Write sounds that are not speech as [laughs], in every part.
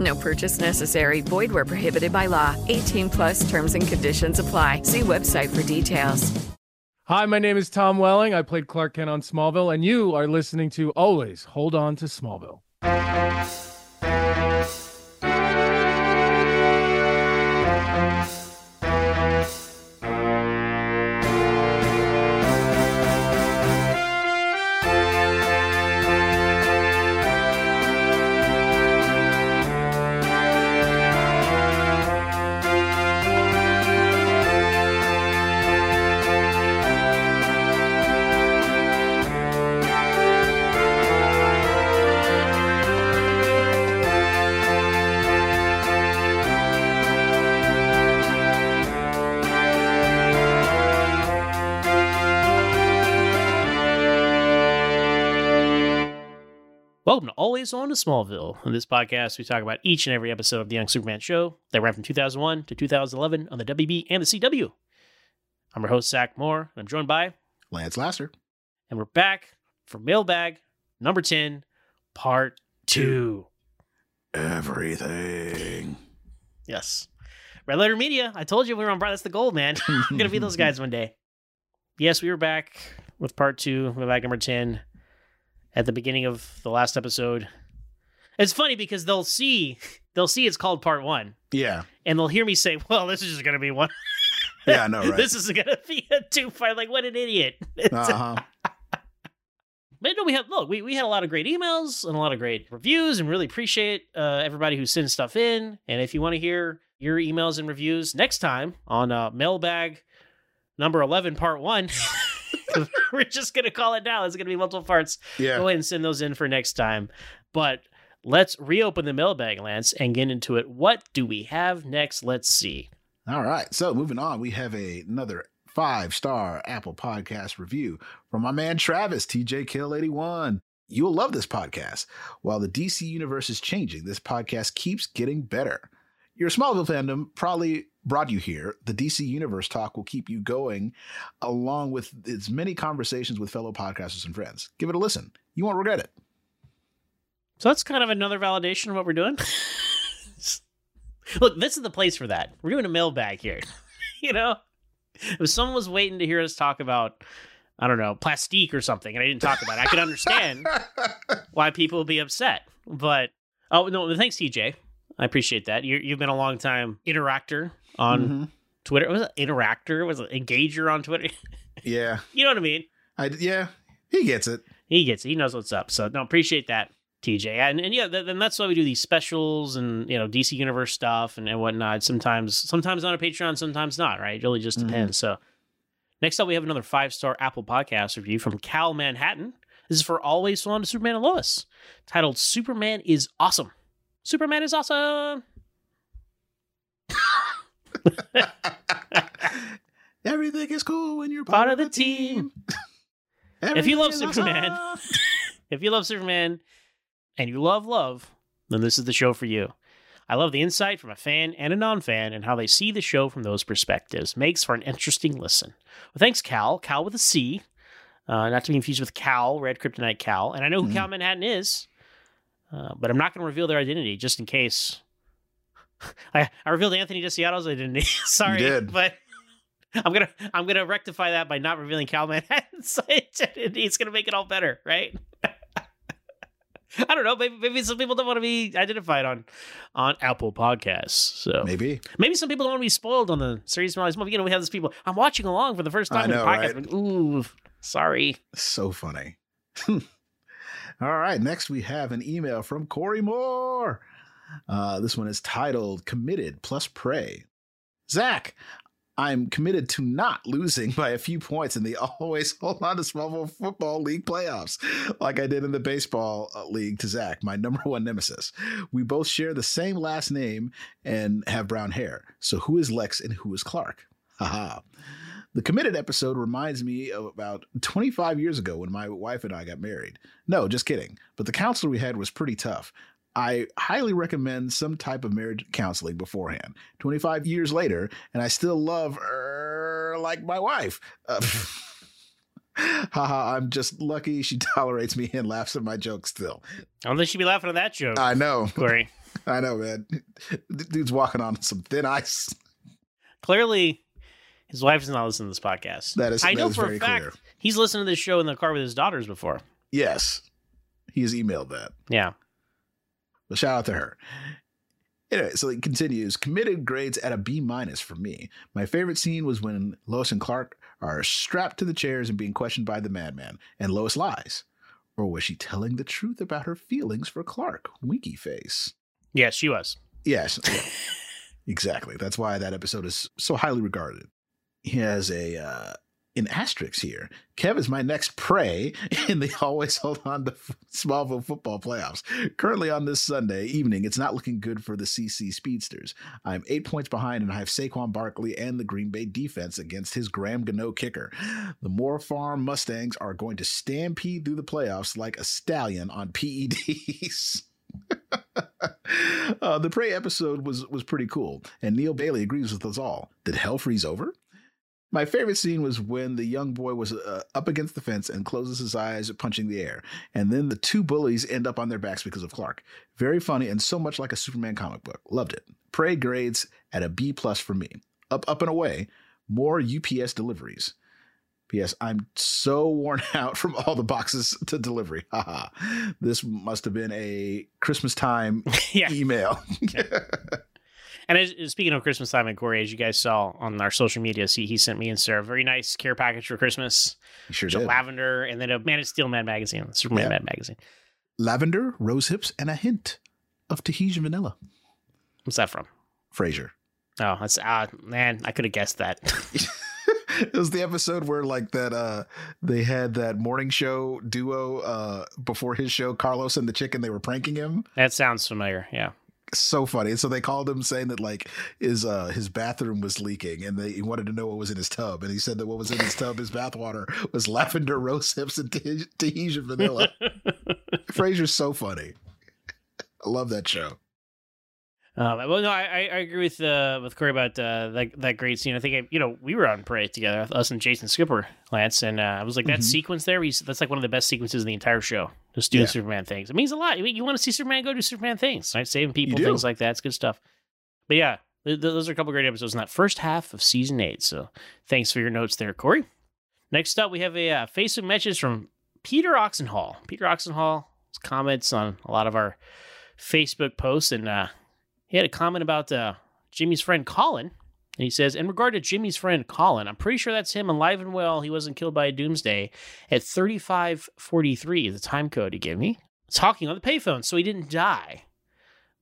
No purchase necessary. Void where prohibited by law. 18 plus terms and conditions apply. See website for details. Hi, my name is Tom Welling. I played Clark Kent on Smallville, and you are listening to Always Hold On to Smallville. Always On to Smallville. On this podcast, we talk about each and every episode of The Young Superman Show that ran from 2001 to 2011 on the WB and the CW. I'm your host, Zach Moore, and I'm joined by, Lance Lasser. and we're back for Mailbag number 10, part 2. Everything. Yes. Red Letter Media. I told you we were on Bright. That's the goal, man. [laughs] I'm going to be those guys [laughs] one day. Yes, we were back with part two, Mailbag number 10 at the beginning of the last episode. It's funny because they'll see they'll see it's called part one, Yeah. and they'll hear me say, "Well, this is just going to be one. [laughs] Yeah, I know, right? [laughs] this is going to be a two part." Like, what an idiot! [laughs] Uh huh. But no, we had look, we, we had a lot of great emails and a lot of great reviews, and really appreciate uh, everybody who sends stuff in. And if you want to hear your emails and reviews next time on uh, mailbag number eleven, part one. [laughs] We're just gonna call it now. It's gonna be multiple parts. Yeah. Go ahead and send those in for next time. But let's reopen the mailbag, Lance, and get into it. What do we have next? Let's see. All right. So moving on, we have a, another five star Apple Podcast review from my man Travis, TJ Kill 81. You'll love this podcast. While the DC universe is changing, this podcast keeps getting better. Your Smallville fandom probably brought you here. The DC Universe talk will keep you going, along with its many conversations with fellow podcasters and friends. Give it a listen. You won't regret it. So that's kind of another validation of what we're doing. [laughs] Look, this is the place for that. We're doing a mailbag here. [laughs] you know, if someone was waiting to hear us talk about, I don't know, plastique or something, and I didn't talk about it, I could understand [laughs] why people would be upset. But oh no, thanks, TJ. I appreciate that. You, you've been a long time interactor on Mhm. Twitter. Was it interactor? Was it engager on Twitter? [laughs] Yeah. you know what I mean? I, yeah. He gets it. he gets it. He knows what's up. So no, appreciate that, TJ. And, and yeah, th- then that's why we do these specials and you know DC Universe stuff and, and whatnot. Sometimes sometimes on a Patreon, sometimes not. Right? It really just Mhm. depends. So next up, we have another five star Apple Podcast review from Cal Manhattan. This is for Always On to Superman and Lois, titled "Superman is Awesome." Superman is awesome. [laughs] Everything is cool when you're Part of the team. [laughs] If you love Superman, awesome. [laughs] if you love Superman and you love love, then this is the show for you. I love the insight from a fan and a non fan and how they see the show from those perspectives. Makes for an interesting listen. Well, thanks, Cal. Cal with a C. Uh, not to be confused with Cal, Red Kryptonite Cal. And I know who Mhm. Cal Manhattan is, uh, but I'm not going to reveal their identity just in case. [laughs] I, I revealed Anthony Desiato's [laughs] identity. Sorry, did. but I'm gonna I'm gonna rectify that by not revealing Cal Manhattan's [laughs] identity. It's gonna make it all better, right? I don't know. Maybe, maybe some people don't want to be identified on on Apple Podcasts. So Maybe. maybe some people don't want to be spoiled on the series finale. You know, we have these people. I'm watching along for the first I time in the podcast. right? Ooh, sorry. So funny. All right. Next, we have an email from Corey Moore. Uh, this one is titled Committed Plus Prey. Zach, I'm committed to not losing by a few points in the [laughs] always hold on to Smallville Football League playoffs, like I did in the baseball uh, league to Zach, my number one nemesis. We both share the same last name and have brown hair. So who is Lex and who is Clark? Haha. The committed episode reminds me of about 25 years ago when my wife and I got married. No, just kidding. But the counselor we had was pretty tough. I highly recommend some type of marriage counseling beforehand. 25 years later, and I still love her like my wife. Uh, [laughs] haha, I'm just lucky she [laughs] tolerates me and laughs at my jokes still. I don't think she'd be laughing at that joke, I know. [laughs] Corey. I know, man. Dude's walking on some thin ice. Clearly, his wife is not listening to this podcast. That is- I that know is for a fact clear. he's listened to this show in the car with his daughters before. Yes, he has emailed that. Yeah. But shout out to her. Anyway, so it continues. Committed grades at a B minus for me. My favorite scene was when Lois and Clark are strapped to the chairs and being questioned by the madman, and Lois lies. Or was she telling the truth about her feelings for Clark? Winky face. Yes, she was. Yes, yeah. [laughs] exactly. That's why that episode is so highly regarded. He has a uh, an asterisk here. Kev is my next prey [laughs] in the always hold on to Smallville football playoffs. Currently on this Sunday evening, it's not looking good for the CC Speedsters. I'm eight points behind, and I have Saquon Barkley and the Green Bay defense against his Graham Gano kicker. The Moore Farm Mustangs are going to stampede through the playoffs like a stallion on PEDs. [laughs] uh, the prey episode was was pretty cool, and Neil Bailey agrees with us all. Did hell freeze over? My favorite scene was when the young boy was uh, up against the fence and closes his eyes, punching the air, and then the two bullies end up on their backs because of Clark. Very funny and so much like a Superman comic book. Loved it. Prey grades at a B plus for me. Up, up and away. More UPS deliveries. P.S. I'm so worn [laughs] out from all the boxes to delivery. Haha. this must have been a Christmas time [laughs] yeah. email. [laughs] And as, speaking of Christmas time and Corey, as you guys saw on our social media, see he sent me and Sarah a very nice care package for Christmas. You sure did. lavender and then a Man of Steel Man magazine, Superman Yeah. Man magazine. Lavender, rose hips, and a hint of Tahitian vanilla. What's that from? Frasier. Oh, that's ah man, I could have guessed that. [laughs] [laughs] it was the episode where like that uh they had that morning show duo uh before his show carlos and the chicken they were pranking him that sounds familiar. Yeah. So funny. And so they called him saying that like his uh his bathroom was leaking and they he wanted to know what was in his tub. And he said that what was in his tub his bathwater was lavender rose hips and tahitian vanilla. [laughs] Frasier's so funny. I love that show Um, well, no, I, I I agree with uh, with Corey about uh, that that great scene. I think I, you know we were on Prey together, us and Jason Skipper, Lance, and uh, I was like that Mhm. sequence there. We, that's like one of the best sequences in the entire show. Just doing Yeah. Superman things. It means a lot. You, you want to see Superman go do Superman things, right? Saving people, things like that. It's good stuff. But yeah, th- th- those are a couple great episodes in that first half of season eight. So thanks for your notes there, Corey. Next up, we have a uh, Facebook message from Peter Oxenhall. Peter Oxenhall comments on a lot of our Facebook posts, and uh, he had a comment about uh, Jimmy's friend Colin. And he says, in regard to Jimmy's friend Colin, I'm pretty sure that's him alive and well. He wasn't killed by a doomsday at 3543 the time code he gave me. Talking on the payphone, so he didn't die.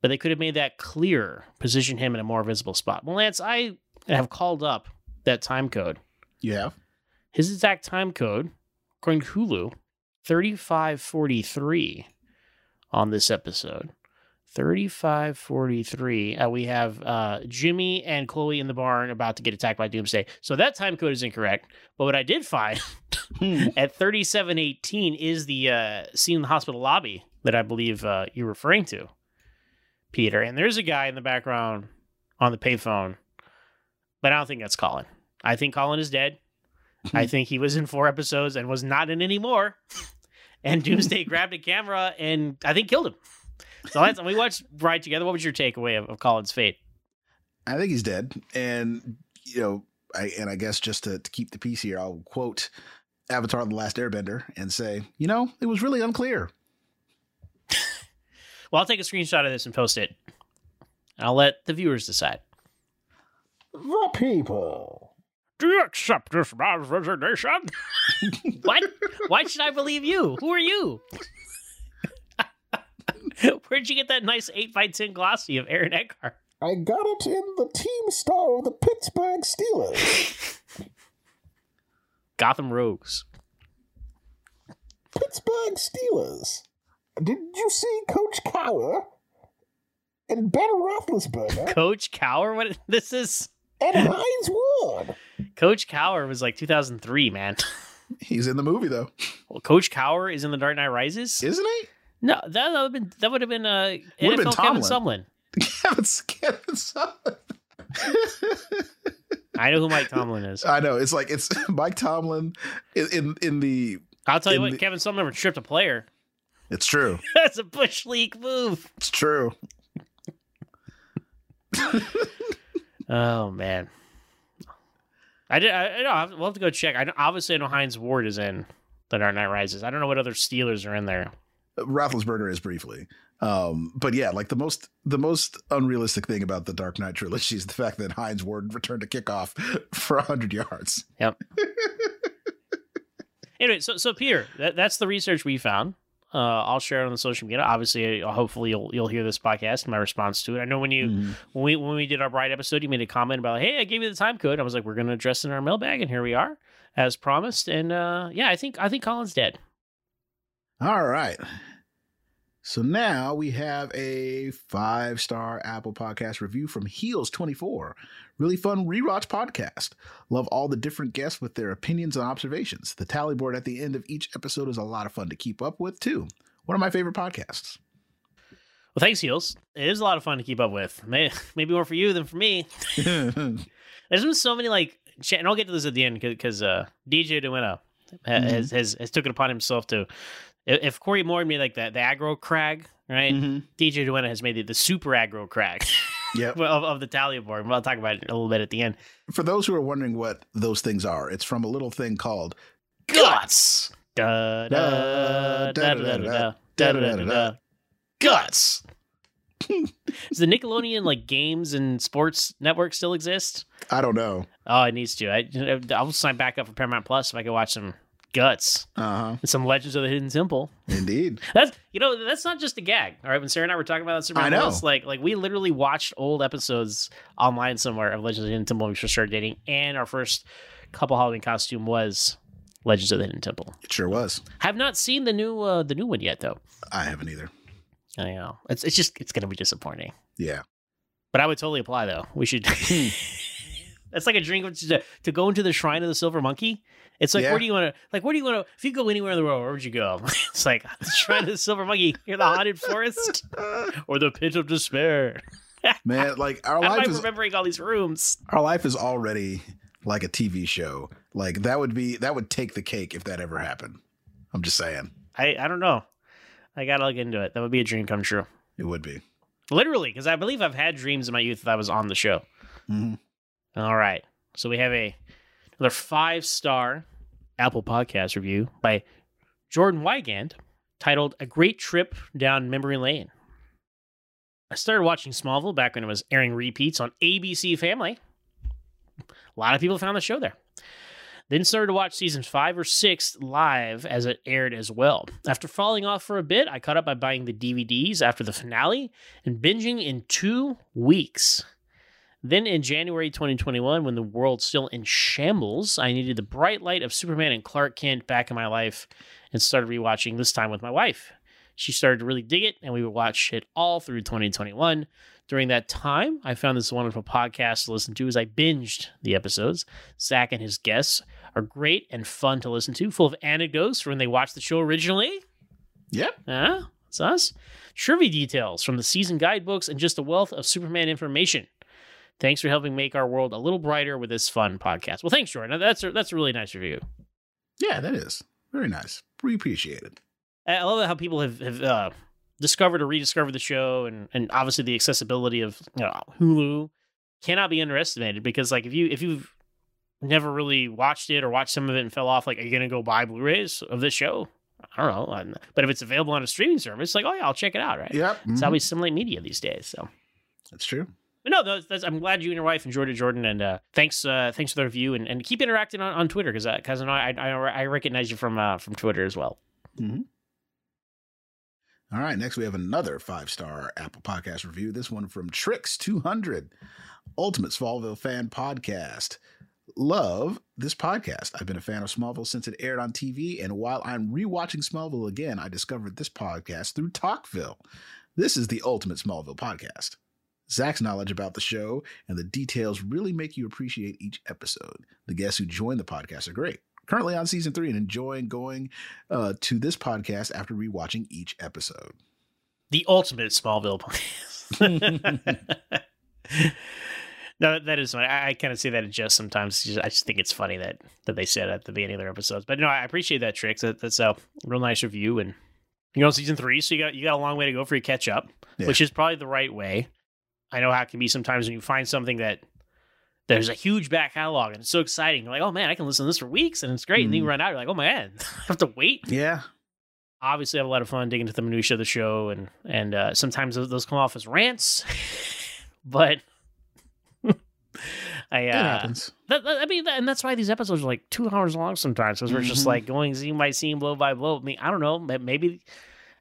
But they could have made that clearer, position him in a more visible spot. Well, Lance, I have called up that time code. you have His exact time code, according to Hulu, 3543 on this episode. 3543. Uh, we have uh, Jimmy and Chloe in the barn about to get attacked by Doomsday. So that time code is incorrect. But what I did find [laughs] at 3718 is the uh, scene in the hospital lobby that I believe uh, you're referring to, Peter. And there's a guy in the background on the payphone, but I don't think that's Colin. I think Colin is dead. I think he was in four episodes and was not in any more. And Doomsday [laughs] grabbed a camera and I think killed him. So that's we watched Bride together. What was your takeaway of, of Colin's fate? I think he's dead. And you know, I and I guess just to, to keep the peace here, I'll quote Avatar: The Last Airbender and say, you know, it was really unclear. [laughs] Well, I'll take a screenshot of this and post it. I'll let the viewers decide. The people. Do you accept this man's resignation? [laughs] what? Why should I believe you? Who are you? [laughs] Where'd you get that nice 8x10 glossy of Aaron Eckhart? I got it in the team star of the Pittsburgh Steelers. [laughs] Gotham Rogues. Pittsburgh Steelers. Did you see Coach Cowher and Ben Roethlisberger Coach Cowher? What? This is. and Hines Ward? [laughs] Coach Cowher was like 2003, man. He's in the movie though, Well, Coach Cowher is in The Dark Knight Rises. isn't he? No, that, would have been that would have been uh, been NFL [laughs] Kevin Sumlin. Kevin, Kevin Sumlin. I know who Mike Tomlin is. I know it's like it's [laughs] Mike Tomlin in in, in the. I'll tell you what, the- Kevin Sumlin never tripped a player. It's true. [laughs] That's a bush league move. It's true. Oh man, I did. I, I know. We'll have to go check. I obviously I know Hines Ward is in The Dark Knight Rises. I don't know what other Steelers are in there. Roethlisberger is briefly. Um, but yeah, like the most the most unrealistic thing about the Dark Knight trilogy is the fact that Hines Ward returned a kickoff for hundred yards. Yep. [laughs] anyway, so so Peter, that, that's the research we found. Uh, I'll share it on the social media. Obviously, hopefully you'll you'll hear this podcast and my response to it. I know when you Mm-hmm. when we when we did our Bride episode, you made a comment about, "Hey, I gave you the time code." I was like, "We're going to address it in our mailbag," and here we are, as promised. And uh, yeah, I think I think Colin's dead. All right. So now we have a five star Apple Podcast review from Heels24. Really fun rewatch podcast. Love all the different guests with their opinions and observations. The tally board at the end of each episode is a lot of fun to keep up with, too. One of my favorite podcasts. Well, thanks, Heels. It is a lot of fun to keep up with. May- Maybe more for you than for me. [laughs] There's been so many like, and I'll get to this at the end because uh, DJ Dueno ha- has, has has took it upon himself to. If Corey Moore made like the, the aggro crag, right? Mm-hmm. DJ Dueno has made the, the super aggro crag yep. of, of the tally board. We'll talk about it a little bit at the end. For those who are wondering what those things are, it's from a little thing called Guts. Guts. Does the Nickelodeon like games and sports network still exist? I don't know. Oh, it needs to. I, I'll sign back up for Paramount Plus if I can watch some Guts Uh huh. and some Legends of the Hidden Temple. Indeed. [laughs] That's you know that's not just a gag. All right, when Sarah and I were talking about that, I know. Plus, like like we literally watched old episodes online somewhere of Legends of the Hidden Temple when we first started dating, and our first couple Halloween costume was Legends of the Hidden Temple. It sure was. Have not seen the new uh, the new one yet though. I haven't either. I know it's it's just it's gonna be disappointing. Yeah. But I would totally apply though. We should. [laughs] [laughs] That's like a dream to, to go into the shrine of the silver monkey. It's like Yeah. where do you want to like where do you want to if you go anywhere in the world where would you go? [laughs] it's like the shrine of the silver monkey, you're the haunted forest [laughs] or the pit of despair. [laughs] Man, like our How am I life is remembering all these rooms? our life is already like a TV show. Like that would be that would take the cake if that ever happened. I'm just saying. I I don't know. I gotta look into it. That would be a dream come true. It would be. Literally, because I believe I've had dreams in my youth that I was on the show. Mhm. All right. So we have a another five star Apple Podcast review by Jordan Wygand titled A Great Trip Down Memory Lane. I started watching Smallville back when it was airing repeats on ABC Family. A lot of people found the show there. Then started to watch season five or six live as it aired as well. After falling off for a bit, I caught up by buying the DVDs after the finale and binging in two weeks. Then in January 2021, when the world's still in shambles, I needed the bright light of Superman and Clark Kent back in my life and started rewatching this time with my wife. She started to really dig it, and we would watch it all through 2021. During that time, I found this wonderful podcast to listen to as I binged the episodes. Zach and his guests are great and fun to listen to, full of anecdotes from when they watched the show originally. Yep. Huh? That's us. Trivia details from the season guidebooks and just a wealth of Superman information. Thanks for helping make our world a little brighter with this fun podcast. Well, thanks, Jordan. That's a, that's a really nice review. Yeah, that is. Very nice. We appreciate it. I love how people have, have uh, discovered or rediscovered the show, and, and obviously the accessibility of you know, Hulu cannot be underestimated. Because like if you if you've never really watched it or watched some of it and fell off, like are you gonna go buy Blu-rays of this show? I don't know. But if it's available on a streaming service, like, oh yeah, I'll check it out, right? Yep. It's how mhm. we assimilate media these days. So, That's true. But no, I'm glad you and your wife enjoyed it, Jordan. And uh, thanks, uh, thanks for the review, and, and keep interacting on, on Twitter because because I, I, I I recognize you from uh, from Twitter as well. All right, next we have another five star Apple Podcast review. This one from Tricks200, Ultimate Smallville Fan Podcast. Love this podcast. I've been a fan of Smallville since it aired on TV, and while I'm rewatching Smallville again, I discovered this podcast through Talkville. This is the Ultimate Smallville Podcast. Zach's knowledge about the show and the details really make you appreciate each episode. The guests who join the podcast are great. Currently on season three and enjoying going uh, to this podcast after rewatching each episode. The ultimate Smallville podcast. [laughs] no, that is funny. I, I kind of say that in jest sometimes. Just- I just think it's funny that that they said at the beginning of their episodes. But no, I appreciate that trick. That, that's a real nice review, and you're on season three, so you got you got a long way to go for you to catch up, Yeah. which is probably the right way. I know how it can be sometimes when you find something that there's a huge back catalog and it's so exciting. You're like, oh man, I can listen to this for weeks and it's great. And then you Mhm. run out, you're like, oh man, [laughs] I have to wait Yeah. obviously have a lot of fun digging into the minutia of the show and and uh, sometimes those, those come off as rants [laughs] but [laughs] i It uh happens. that, that- i mean that, and that's why these episodes are like two hours long sometimes because we're just Mhm. like going scene by scene blow by blow i mean i don't know maybe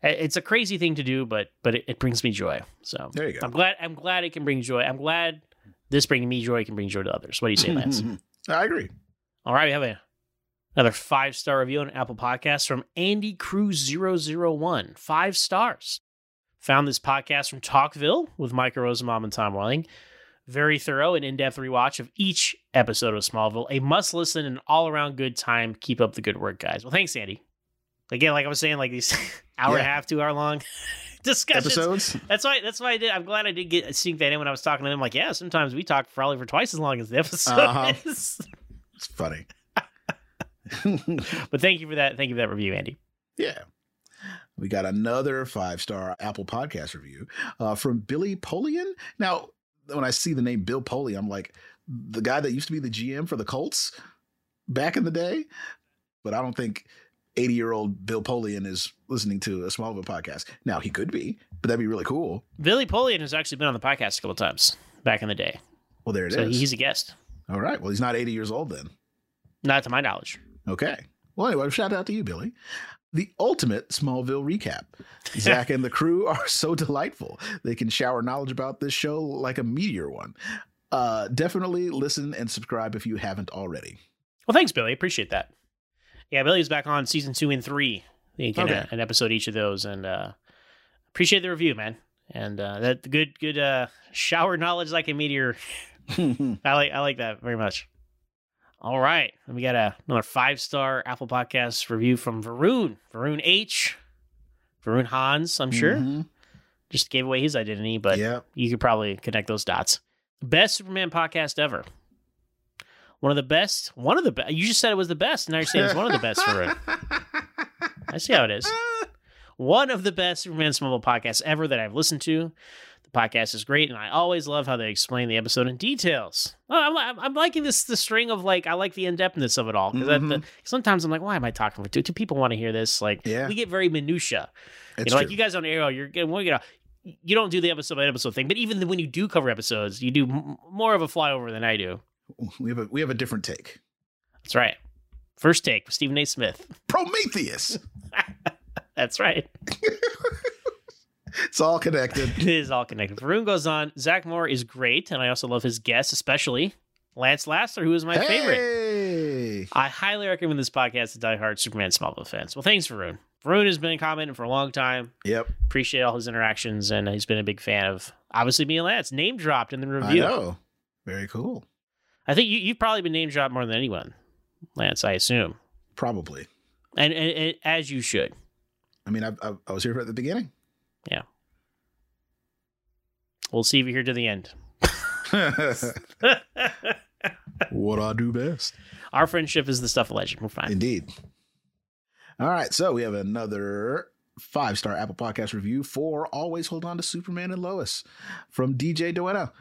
it's a crazy thing to do but but it, it brings me joy so There you go. i'm glad i'm glad it can bring joy i'm glad this bringing me joy can bring joy to others what do you say lance [laughs] I agree. all right, we have a, another five star review on Apple Podcasts from Andy Cruz 001. Five stars. Found this podcast from Talkville with Michael Rosenbaum and Tom Welling. Very thorough and in depth rewatch of each episode of Smallville. A must listen and all around good time. Keep up the good work, guys. Well, thanks, Andy. Again, like I was saying, like these [laughs] hour and a half, two hour long [laughs] discussions. Episodes? That's why. That's why I did. I'm glad I did get sink that in when I was talking to them. Like, yeah, sometimes we talk probably for twice as long as the episode Uh-huh. is. [laughs] It's funny. But thank you for that. Thank you for that review, Andy. yeah. We got another five star Apple Podcast review uh, from Billy Polian. Now, when I see the name Bill Polian, I'm like, the guy that used to be the GM for the Colts back in the day. But I don't think 80 year old Bill Polian is listening to a Smallville podcast. Now, he could be, but that'd be really cool. Billy Polian has actually been on the podcast a couple times back in the day, Well, there it is. so he's a guest. All right. Well, he's not 80 years old then. Not to my knowledge. Okay. Well, anyway, shout out to you, Billy. The ultimate Smallville recap. [laughs] Zach and the crew [laughs] are so delightful. They can shower knowledge about this show like a meteor one. Uh, definitely listen and subscribe if you haven't already. Well, thanks, Billy. Appreciate that. Yeah, Billy's back on season two and three. You can Okay. an episode each of those, and uh, appreciate the review, man. And uh, that good, good uh, shower knowledge like a meteor. [laughs] I like, I like that very much. All right, we got a, another five star Apple Podcast review from Varun, Varun H, Varun Hans. I'm sure Mhm. just gave away his identity, but Yep. you could probably connect those dots. Best Superman podcast ever. One of the best. One of the best. You just said it was the best. and Now you're saying it's one of the best for it. [laughs] I see how it is. One of the best Superman Smallville podcasts ever that I've listened to. The podcast is great, and I always love how they explain the episode in details. I'm, I'm, I'm liking this the string of like I like the in depthness of it all because Mhm. sometimes I'm like, why am I talking for two? Do people want to hear this? Like, Yeah. we get very minutia. It's you know, like true. you guys on Arrow, you're getting, well, you don't do the episode by episode thing, but even when you do cover episodes, you do m- more of a flyover than I do. We have a we have a different take. That's right. First take with Stephen A. Smith. [laughs] Prometheus. That's right. It's all connected. It is all connected. Varun goes on. Zach Moore is great, and I also love his guests, especially Lance Lasser, who is my favorite. I highly recommend this podcast to diehard Superman Smallville fans. Well, thanks, Varun. Varun has been commenting for a long time. Yep. Appreciate all his interactions, and he's been a big fan of obviously me and Lance. Name dropped in the I review. know. Very cool. I think you, you've probably been name dropped more than anyone, Lance. I assume, Probably. and, and, and as you should. I mean, I, I, I was here at the beginning. Yeah, we'll see if you're here to the end. [laughs] what I do best. Our friendship is the stuff of legend. We're fine. Indeed. All right. So we have another five star Apple Podcast review for Always Hold On to Superman and Lois from DJ Dueno.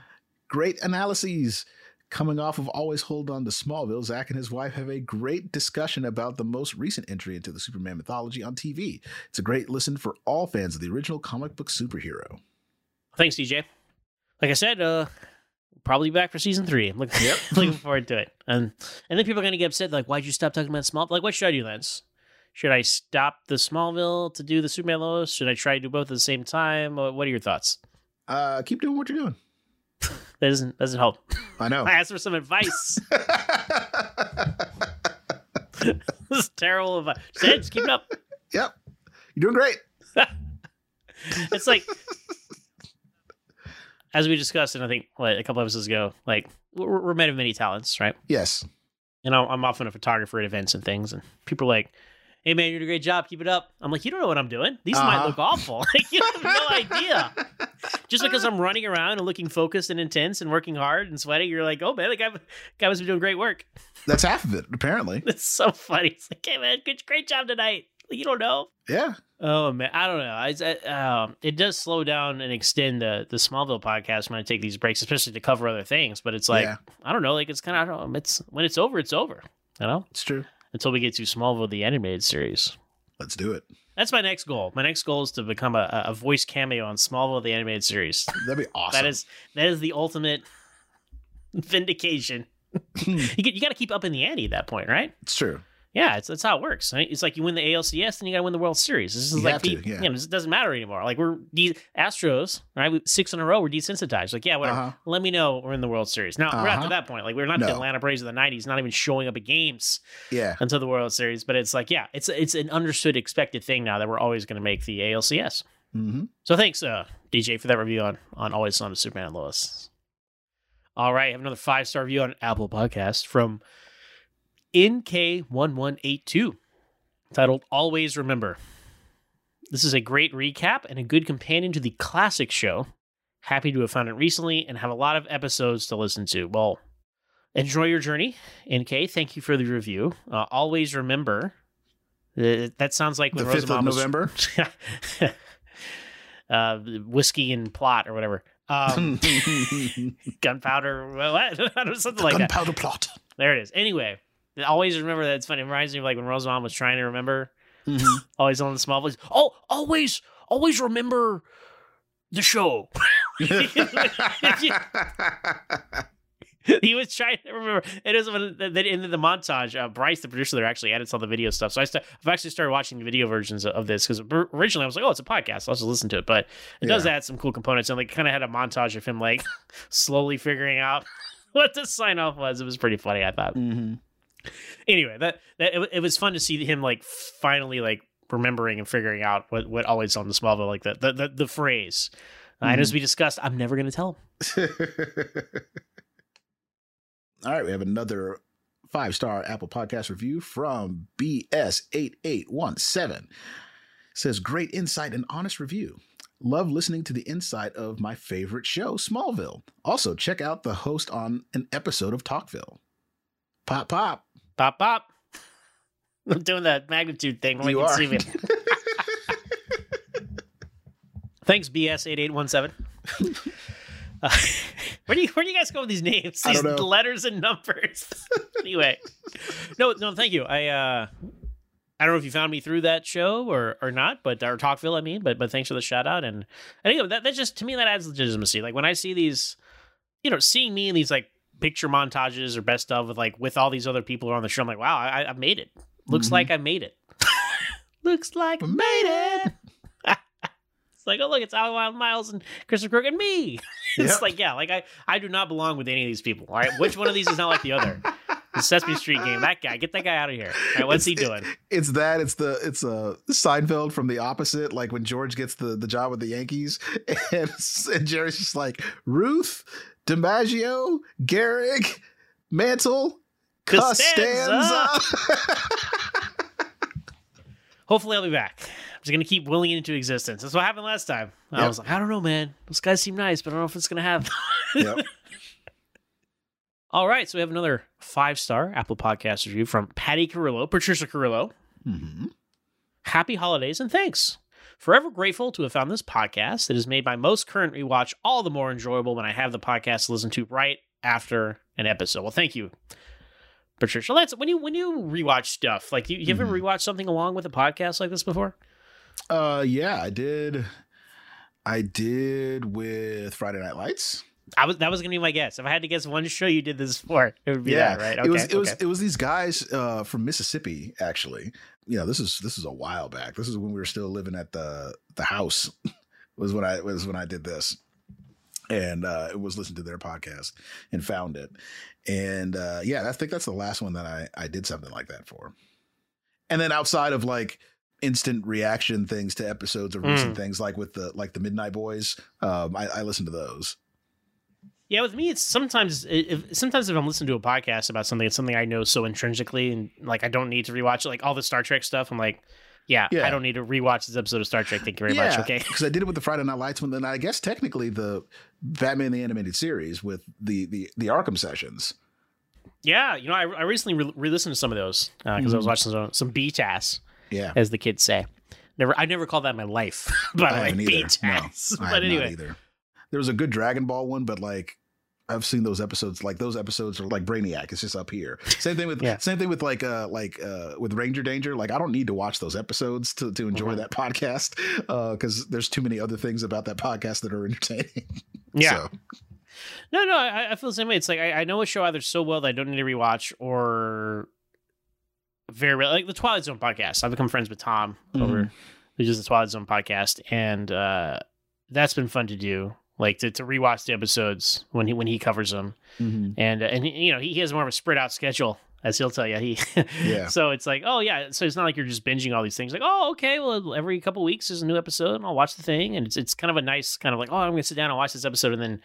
Great analyses. Coming off of Always Hold On to Smallville, Zach and his wife have a great discussion about the most recent entry into the Superman mythology on TV. It's a great listen for all fans of the original comic book superhero. Thanks, DJ. Like I said, uh, probably back for season three. I'm looking, [laughs] looking forward to it. And and then people are gonna get upset, like, why'd you stop talking about Smallville? Like, what should I do, Lance? Should I stop the Smallville to do the Superman Lois? Should I try to do both at the same time? What what are your thoughts? Uh, keep doing what you're doing. That doesn't doesn't help. I know. [laughs] I asked for some advice. [laughs] [laughs] this is terrible advice. Said, just keep it up. yep. You're doing great. It's like, as we discussed, and I think what a couple episodes ago, like we're, we're men of many talents, right? Yes. And I'm often a photographer at events and things, and people are like, "Hey man, you're doing a great job. Keep it up." I'm like, "You don't know what I'm doing. These might Uh-huh. look awful. [laughs] like you have no idea." [laughs] Just because I'm running around and looking focused and intense and working hard and sweating, you're like, "Oh man, the guy, guy must be doing great work." [laughs] That's half of it, apparently. It's so funny. It's like, "Hey man, good, great job tonight." Like, you don't know. Yeah. Oh man, I don't know. I, I, um, it does slow down and extend the the Smallville podcast when I take these breaks, especially to cover other things. But it's like Yeah. I don't know. Like it's kind of I don't know. It's when it's over, it's over. You know, It's true. Until we get to Smallville, the animated series. Let's do it. That's my next goal. My next goal is to become a, a voice cameo on Smallville, the animated series. [laughs] That'd be awesome. That is that is the ultimate [laughs] vindication. [laughs] you you got to keep up in the ante at that point, right? It's true. Yeah, it's that's how it works. Right? It's like you win the ALCS, then you got to win the World Series. This is You like have to, the- yeah. you know, this doesn't matter anymore. Like we're de- Astros, right? We, six in a row, we're desensitized. Like yeah, whatever. Uh-huh. Let me know we're in the World Series. Now we're not Uh-huh. to that point. Like we're not the Atlanta Braves of the '90s, not even showing up at games Yeah. until the World Series. But it's like yeah, it's it's an understood, expected thing now that we're always going to make the ALCS. Mm-hmm. So thanks, uh, DJ, for that review on on Always on Superman and Lois. All right, I have another five star review on Apple Podcast from NK1182 titled Always Remember. This is a great recap and a good companion to the classic show. Happy to have found it recently and have a lot of episodes to listen to. Well, enjoy your journey, NK. Thank you for the review. Uh, always remember. Uh, that sounds like The 5th of Rosamond was- November. [laughs] uh, whiskey and plot or whatever. Um, [laughs] gunpowder, well, what? [laughs] something like that. Gunpowder plot. There it is. Anyway, always remember that. It's funny. It reminds me of like when Rosenbaum was trying to remember. Mm-hmm. Always on the small voice. Oh, always, always remember the show. [laughs] he was trying to remember. It when then in the montage. Uh, Bryce, the producer, there actually added some of the video stuff. So I st- I've actually started watching the video versions of this because originally I was like, oh, it's a podcast. I'll just listen to it. But it does add some cool components. And like kind of had a montage of him like [laughs] slowly figuring out [laughs] what the sign off was. It was pretty funny. I thought. mm-hmm. Anyway, that, that it, it was fun to see him like finally like remembering and figuring out what what always on the Smallville like the the the, the phrase. Uh, and as we discussed, I'm never going to tell him. [laughs] All right, we have another five star Apple Podcast review from BS8817. Says, Great insight and honest review. Love listening to the inside of my favorite show, Smallville. Also, check out the host on an episode of Talkville. Pop, pop. Pop pop. I'm doing that magnitude thing. When You can are. see me. [laughs] Thanks, BS eight eight one seven. [laughs] Uh, [laughs] Where do you where do you guys go with these names? These letters and numbers. anyway, no, no, thank you. I uh, I don't know if you found me through that show or or not, but or Talkville, I mean, but but thanks for the shout out. And I think that that just to me that adds legitimacy. Like when I see these, you know, seeing me in these like picture montages or best of with like with all these other people on the show, I'm like, wow, I, I made it. Looks Mhm. like I made it. [laughs] Looks like I made it. [laughs] It's like, oh look, it's Alan Miles and Christopher Crook and me. [laughs] it's Yep. like, yeah, like I, I do not belong with any of these people. All right, which one of these is not like the other? The Sesame Street game. That guy, get that guy out of here. All right, what's he It's- doing? It's that. It's the. It's uh, Seinfeld from the opposite. Like when George gets the the job with the Yankees, and, and Jerry's just like Ruth, DiMaggio, Gehrig, Mantle, Costanza. Costanza. [laughs] Hopefully, I'll be back. I'm just gonna keep willing it into existence. That's what happened last time. I was like, I don't know, man. Those guys seem nice, but I don't know if it's gonna happen. yep. [laughs] All right, so we have another five star Apple Podcast review from Patty Carrillo, Patricia Carrillo. hmm Happy holidays and thanks. Forever grateful to have found this podcast that has made my most current rewatch all the more enjoyable when I have the podcast to listen to right after an episode. Well, thank you, Patricia. Lance, when you when you rewatch stuff, like you, you ever Mhm. rewatch something along with a podcast like this before? Uh, yeah, I did. I did with Friday Night Lights. I was that was gonna be my guess. If I had to guess one show you did this for, it would be yeah, that, right? Okay, it was it was okay. it was these guys uh, from Mississippi. Actually, you know, this is this is a while back. This is when we were still living at the the house. [laughs] was when I was when I did this, and uh, it was listening to their podcast and found it. And uh, yeah, I think that's the last one that I I did something like that for. And then outside of like instant reaction things to episodes of recent Mm. things like with the like the Midnight Boys, um, I, I listen to those. Yeah, with me, it's sometimes if sometimes if I'm listening to a podcast about something, it's something I know so intrinsically, and like I don't need to rewatch it. Like all the Star Trek stuff, I'm like, yeah, Yeah. I don't need to rewatch this episode of Star Trek. Thank you very much. Okay. [laughs] because I did it with the Friday Night Lights one. Then I guess technically the Batman the animated series with the the the Arkham sessions. Yeah, you know, I, I recently re- re-listened to some of those because I was Mhm. watching some, some ass. Yeah, as the kids say. Never, I never called that in my life. [laughs] By the I way, haven't either. No, [laughs] I but anyway. There was a good Dragon Ball one, but like I've seen those episodes. Like those episodes are like Brainiac. It's just up here. Same thing with Yeah. same thing with like uh like uh with Ranger Danger. Like I don't need to watch those episodes to to enjoy Mhm. that podcast because there's too many other things about that podcast that are entertaining. [laughs] yeah. So, No, no, I, I feel the same way. It's like I, I know a show either so well that I don't need to rewatch, or very like the Twilight Zone podcast. I've become friends with Tom over Mhm. who's just the Twilight Zone podcast, and uh, that's been fun to do. Like to, to rewatch the episodes when he when he covers them, mhm. and uh, and you know he, he has more of a spread out schedule as he'll tell you. He [laughs] Yeah. So it's like oh yeah. So it's not like you're just binging all these things. Like oh okay, well every couple weeks is a new episode, and I'll watch the thing, and it's it's kind of a nice kind of like oh I'm gonna sit down and watch this episode, and then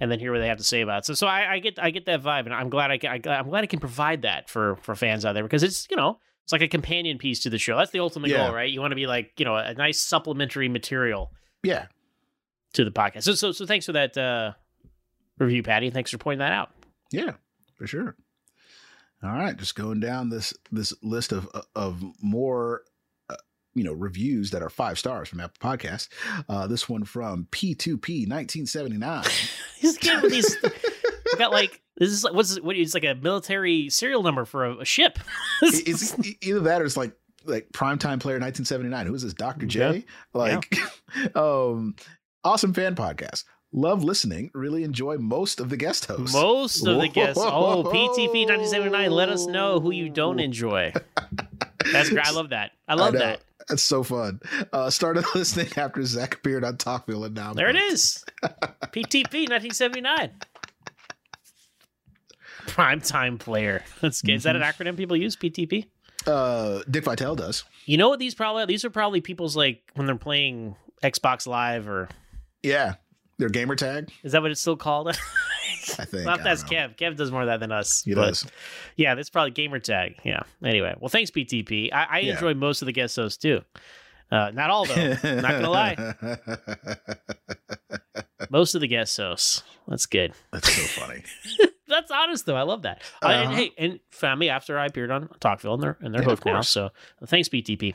and then hear what they have to say about it. So so I, I get I get that vibe, and I'm glad I can I, I'm glad I can provide that for for fans out there because it's you know it's like a companion piece to the show. That's the ultimate Yeah. goal, right? You want to be like you know a nice supplementary material yeah. To the podcast. So so so thanks for that uh, review, Patty. Thanks for pointing that out. Yeah, for sure. All right, just going down this this list of of more uh, you know reviews that are five stars from Apple Podcast. Uh, this one from P2P 1979. He's [laughs] getting with these. got like this is like what's it- what? It's like a military serial number for a, a ship. [laughs] it's e- either that or it's like like primetime player 1979. Who is this? Dr. J? Like [laughs] um awesome fan podcast. Love listening. Really enjoy most of the guest hosts. Most of the guests. Oh, PTP 1979. Let us know who you don't enjoy. [laughs] That's great. I love that. I love know. that. That's so fun. Uh, started [laughs] listening after Zach appeared on Talkville and now There it is. [laughs] PTP 1979. Prime time player. That's good. Is that an Mm-hmm. acronym people use? PTP. Uh, Dick Vitale does. You know what these probably these are probably people's like when they're playing Xbox Live or Yeah, their gamer tag. is that what it's still called? [laughs] I think. Not that's. Kev. Kev does more of that than us. He but- does. Yeah, that's probably gamer tag. Yeah. Anyway, well, thanks BTP. I, I Yeah. enjoy most of the guest hosts too. Uh, not all though. not gonna lie. [laughs] Most of the guest hosts. That's good. That's so funny. [laughs] That's honest though. I love that. Uh, and Uh-huh. hey, and found me after I appeared on Talkville, and they're and they're Yeah, hooked now. So thanks PTP.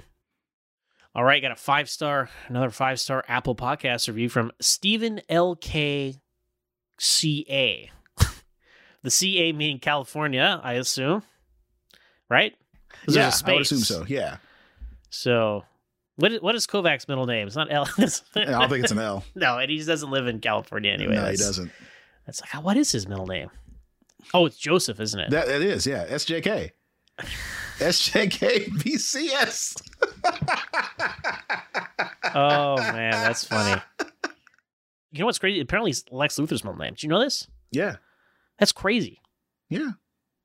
All right, got a five star, another five star Apple Podcast review from Stephen L K C A. [laughs] the C A meaning California, I assume. right? yeah, I would assume so. Yeah, So, what is, what is Kovac's middle name? It's not L. [laughs] I don't think it's an L. [laughs] no, and he just doesn't live in California anyway. no, he doesn't. That's like, what is his middle name? Oh, it's Joseph, isn't it? That it is. Yeah, SJK. SJK BCS. Oh man, that's funny. You know what's crazy? Apparently, it's Lex Luthor's middle name. Do you know this? Yeah, That's crazy. yeah.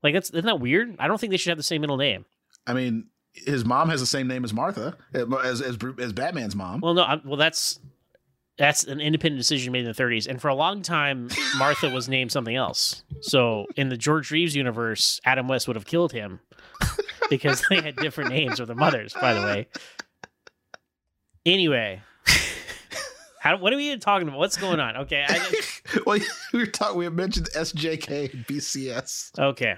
Like, that's isn't that weird? I don't think they should have the same middle name. I mean, his mom has the same name as Martha, eh, as as, as Batman's mom. Well, no, I, well that's that's an independent decision made in the 30s, and for a long time, Martha was named something else. So, in the George Reeves universe, Adam West would have killed him because they had different names for their mothers. By the way. Anyway. [laughs] How, what are we even talking about? What's going on? Okay, I, [laughs] well, [laughs] we were talking. We mentioned SJK BCS. Okay.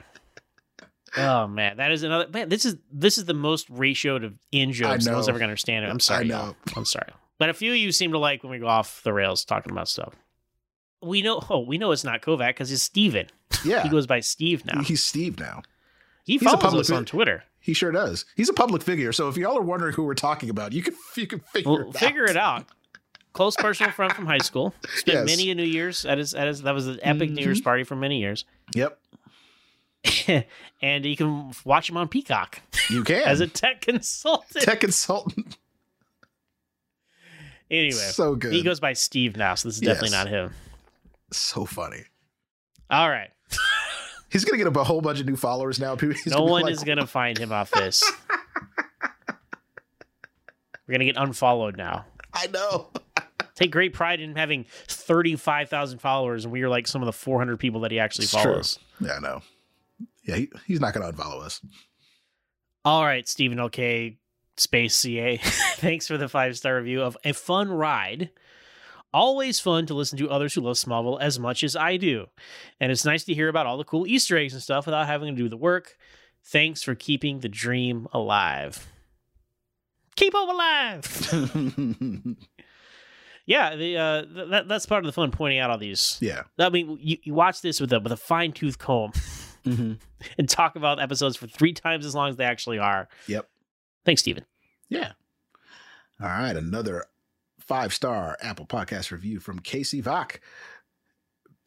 Oh man, that is another man. This is this is the most ratioed of in jokes I I was ever gonna understand it. I'm sorry, I y'all. know. I'm sorry, but a few of you seem to like when we go off the rails talking about stuff. we know. Oh, we know it's not Kovac because it's Steven. Yeah. He goes by Steve now. He's Steve now. He a follows us on Twitter. He sure does. He's a public figure. So if y'all are wondering who we're talking about, you can you can figure Well, it figure out. it out. Close personal friend from high school. [laughs] Spent Yes. many a New Year's at his at his. That was an epic New Year's mm-hmm. party for many years. Yep. [laughs] and you can watch him on Peacock You can. [laughs] as a tech consultant. tech consultant. anyway, So good. He goes by Steve now, so this is definitely Yes. not him. So funny. All right. He's gonna get a whole bunch of new followers now. [laughs] He's no gonna one like, is going to find him off this. [laughs] We're going to get unfollowed now. I know. [laughs] Take great pride in having 35,000 followers, and we are like some of the 400 people that he actually It's true. follows. Yeah, I know. Yeah, he, he's not gonna unfollow us. All right, Stephen LK, Space CA. Thanks for the five star review of A Fun Ride. Always fun to listen to others who love Smallville as much as I do. And it's nice to hear about all the cool Easter eggs and stuff without having to do the work. Thanks for keeping the dream alive. Keep them alive. [laughs] yeah, the uh, th- that, that's part of the fun pointing out all these. yeah. I mean, you, you watch this with a with a fine tooth comb Mm-hmm. [laughs] and talk about episodes for three times as long as they actually are. Yep. Thanks, Stephen. Yeah. All right, another five star Apple Podcast review from Casey Vach.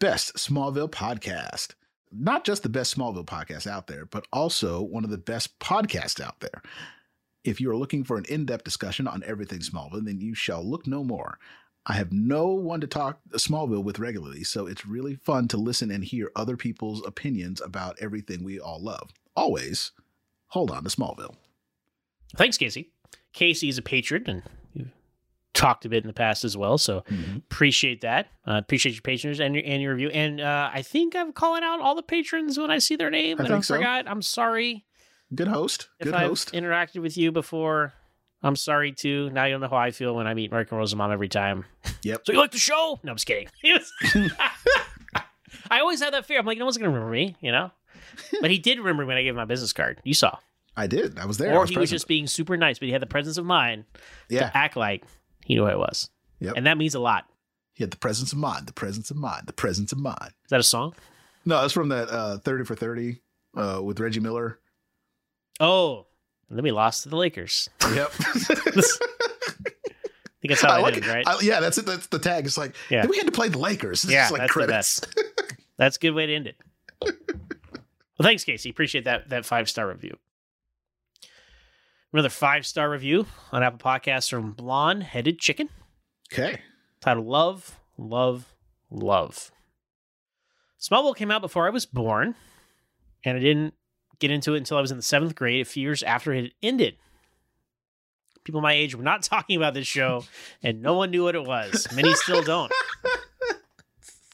Best Smallville podcast. Not just the best Smallville podcast out there, but also one of the best podcasts out there. If you are looking for an in depth discussion on everything Smallville, then you shall look no more. I have no one to talk Smallville with regularly, so it's really fun to listen and hear other people's opinions about everything we all love. Always hold on to Smallville. Thanks, Casey. Casey is a patron, and talked a bit in the past as well. So appreciate that. Uh, appreciate your patrons and your and your review. And uh, I think I'm calling out all the patrons when I see their name. I and I think so. forgot. I'm sorry Good host. if Good I've host. interacted with you before. I'm sorry too. Now you don't know how I feel when I meet Michael Rosenbaum every time. Yep. So you like the show? No, I'm just kidding. [laughs] [laughs] I always had that fear. I'm like, no one's gonna remember me, you know. But he did remember when I gave him my business card. You saw, I did. I was there. Or was he was just being super nice, but he had the presence of mind yeah. to act like he knew who I was. Yep. And that means a lot. He had the presence of mind. The presence of mind. The presence of mind. Is that a song? No, that's from that uh, thirty for thirty uh, with Reggie Miller. Oh, and then we lost to the Lakers. Yep. [laughs] [laughs] I think that's how I it like ended, it. right? I- yeah, that's it. That's the tag. It's like Yeah. we had to play the Lakers. It's yeah, like that's credits. the best. That's a good way to end it. [laughs] well, thanks, Casey. Appreciate that that five star review. Another five star review on Apple Podcasts from Blonde Headed Chicken. Okay. titled Love, Love, Love. Smallville came out before I was born, and I didn't get into it until I was in the seventh grade, a few years after it had ended. People my age were not [laughs] talking about this show, and no one knew what it was. Many still don't. [laughs]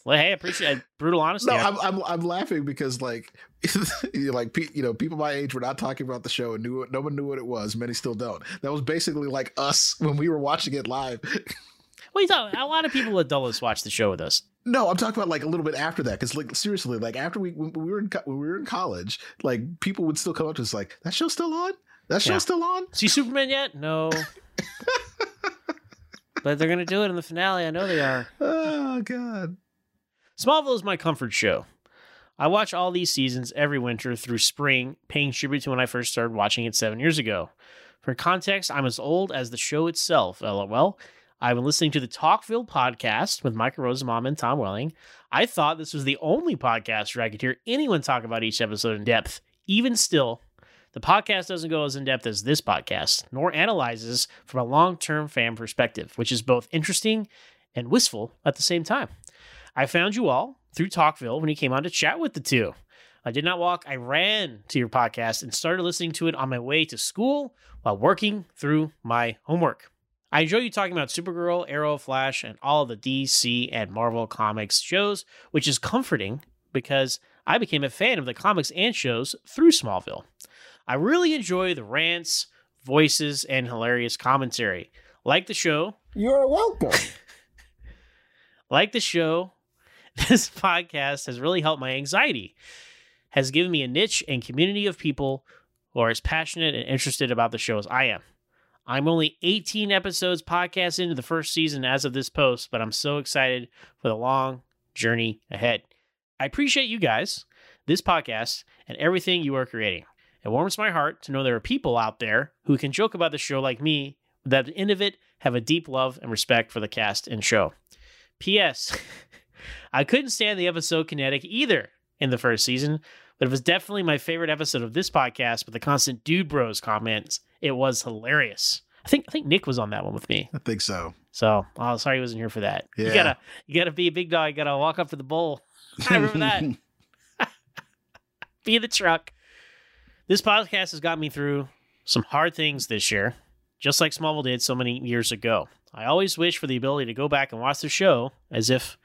Well, hey, I appreciate it. brutal honesty. No, I'm, I'm I'm laughing because like [laughs] like pe- you know people my age were not talking about the show and knew no one knew what it was. Many still don't. That was basically like us [laughs] when we were watching it live. [laughs] What you talking? A lot of people at Dulles watch the show with us. No, I'm talking about like a little bit after that because like seriously, like after we when we were in co- when we were in college, like people would still come up to us like that show's still on. That show's Yeah. still on. See Superman yet? No. but they're gonna do it in the finale. I know they are. Oh god. Smallville is my comfort show. I watch all these seasons every winter through spring, paying tribute to when I first started watching it seven years ago. For context, I'm as old as the show itself, lol. I've been listening to the Talkville podcast with Michael Rosenbaum and Tom Welling. I thought this was the only podcast where I could hear anyone talk about each episode in depth. Even still, the podcast doesn't go as in depth as this podcast, nor analyzes from a long term fan perspective, which is both interesting and wistful at the same time. I found you all through Talkville when you came on to chat with the two. I did not walk, I ran to your podcast and started listening to it on my way to school while working through my homework. I enjoy you talking about Supergirl, Arrow, Flash, and all the DC and Marvel comics shows, which is comforting because I became a fan of the comics and shows through Smallville. I really enjoy the rants, voices, and hilarious commentary. Like the show, You're welcome. [laughs] like the show, [laughs] this podcast has really helped my anxiety, has given me a niche and community of people who are as passionate and interested about the show as I am. I'm only 18 episodes podcast into the first season as of this post, but I'm so excited for the long, journey ahead. I appreciate you guys, this podcast, and everything you are creating. It warms my heart to know there are people out there who can joke about the show like me, that at the end of it have a deep love and respect for the cast and show. P.S. [laughs] I couldn't stand the episode Kinetic either in the first season, but it was definitely my favorite episode of this podcast with the constant dude bros comments. It was hilarious. I think I think Nick was on that one with me. I think so. So, oh, sorry he wasn't here for that. Yeah. You gotta you gotta be a big dog. You gotta walk up to the bowl. [laughs] I remember that. [laughs] be the truck. This podcast has got me through some hard things this year, just like Smallville did so many years ago. I always wish for the ability to go back and watch the show as if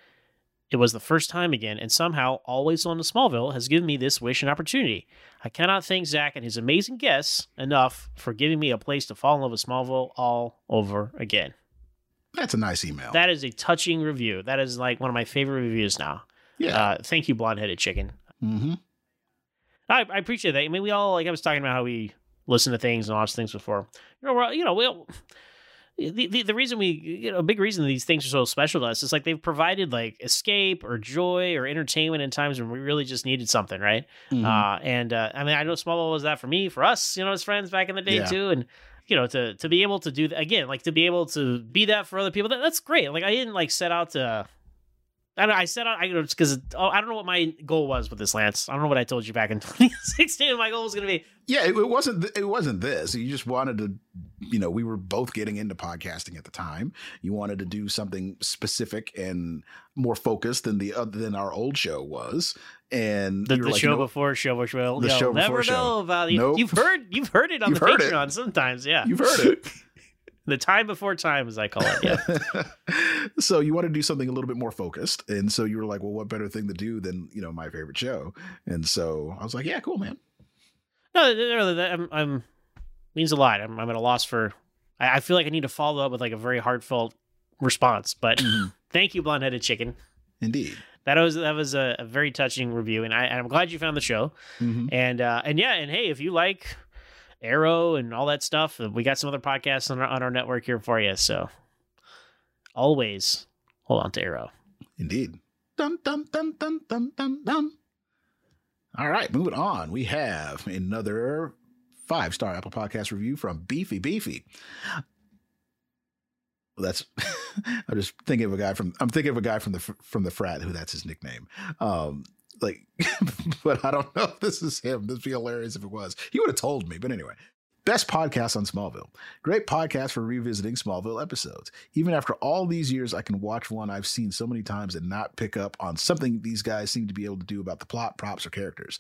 it was the first time again, and somehow Always on to Smallville has given me this wish and opportunity. I cannot thank Zach and his amazing guests enough for giving me a place to fall in love with Smallville all over again. That's a nice email. That is a touching review. That is like one of my favorite reviews now. yeah. Uh, thank you, blonde headed chicken. mm-hmm. I, I appreciate that. I mean, we all like I was talking about how we listen to things and watch things before. You know, we're, you know, we the, the the reason we you know a big reason these things are so special to us is like they've provided like escape or joy or entertainment in times when we really just needed something, right? Mm-hmm. Uh, and uh, I mean, I know Smallville was that for me, for us, you know, as friends back in the day Yeah. too, and you know, to to be able to do that again, like to be able to be that for other people, that, that's great. Like I didn't like set out to. I, don't, I out I because oh, I don't know what my goal was with this, Lance. I don't know what I told you back in [laughs] 2016. My goal was going to be Yeah, it, it wasn't. It wasn't this. You just wanted to, you know, we were both getting into podcasting at the time. You wanted to do something specific and more focused than the other than our old show was. And the, the like, show you know, before show before show. The You'll show never before show. know about you. Nope. You've heard you've heard it on You've the heard it. Patreon sometimes. Yeah, You've heard it. [laughs] the time before time, as I call it. Yeah. [laughs] so you want to do something a little bit more focused, and so you were like, well, what better thing to do than you know my favorite show? And so I was like, yeah, cool, man. No, really, that I'm, I'm means a lot. I'm, I'm at a loss for. I, I feel like I need to follow up with like a very heartfelt response. But [laughs] thank you, blonde headed chicken. Indeed. That was that was a, a very touching review, and I and I'm glad you found the show. Mhm. And uh, and yeah, and hey, if you like Arrow and all that stuff, we got some other podcasts on our, on our network here for you. So always hold on to Arrow. Indeed. Dun dun dun dun dun dun dun. All right, moving on. We have another five star Apple Podcast review from Beefy Beefy. Well, that's [laughs] I'm just thinking of a guy from I'm thinking of a guy from the from the frat who that's his nickname. Um, like, [laughs] but I don't know if this is him. This would be hilarious if it was. He would have told me. But anyway, best podcast on Smallville. Great podcast for revisiting Smallville episodes. Even after all these years, I can watch one I've seen so many times and not pick up on something these guys seem to be able to do about the plot, props, or characters.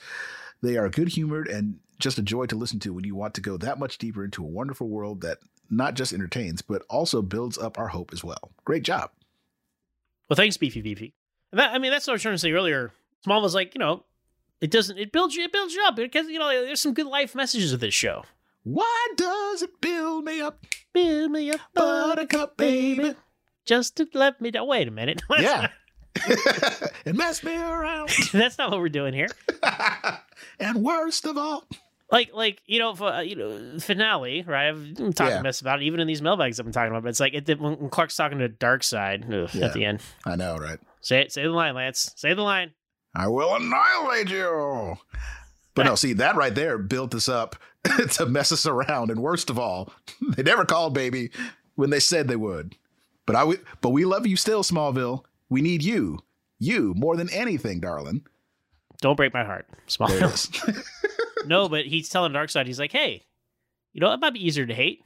They are good humored and just a joy to listen to when you want to go that much deeper into a wonderful world that not just entertains, but also builds up our hope as well. Great job. Well, thanks, Beefy Beefy. That, I mean, that's what I was trying to say earlier. Small was like, you know, it doesn't it builds you it builds you up because you know there's some good life messages of this show. Why does it build me up? Build me up, Buttercup, baby. just to let me down. Wait a minute. [laughs] Yeah. [laughs] and mess me around. [laughs] that's not what we're doing here. and worst of all, like like you know for, uh, you know finale right i've been talking Yeah. mess about it even in these mailbags i've been talking about but it's like it, when clark's talking to Darkseid Yeah. at the end I know, right? say it say the line lance say the line I will annihilate you. But no, see that right there built us up [laughs] to mess us around, and worst of all, [laughs] they never called baby when they said they would. But I, w- but we love you still, Smallville. We need you, you more than anything, darling. don't break my heart Smallville. There it is. [laughs] no but he's telling Darkseid he's like hey you know it might be easier to hate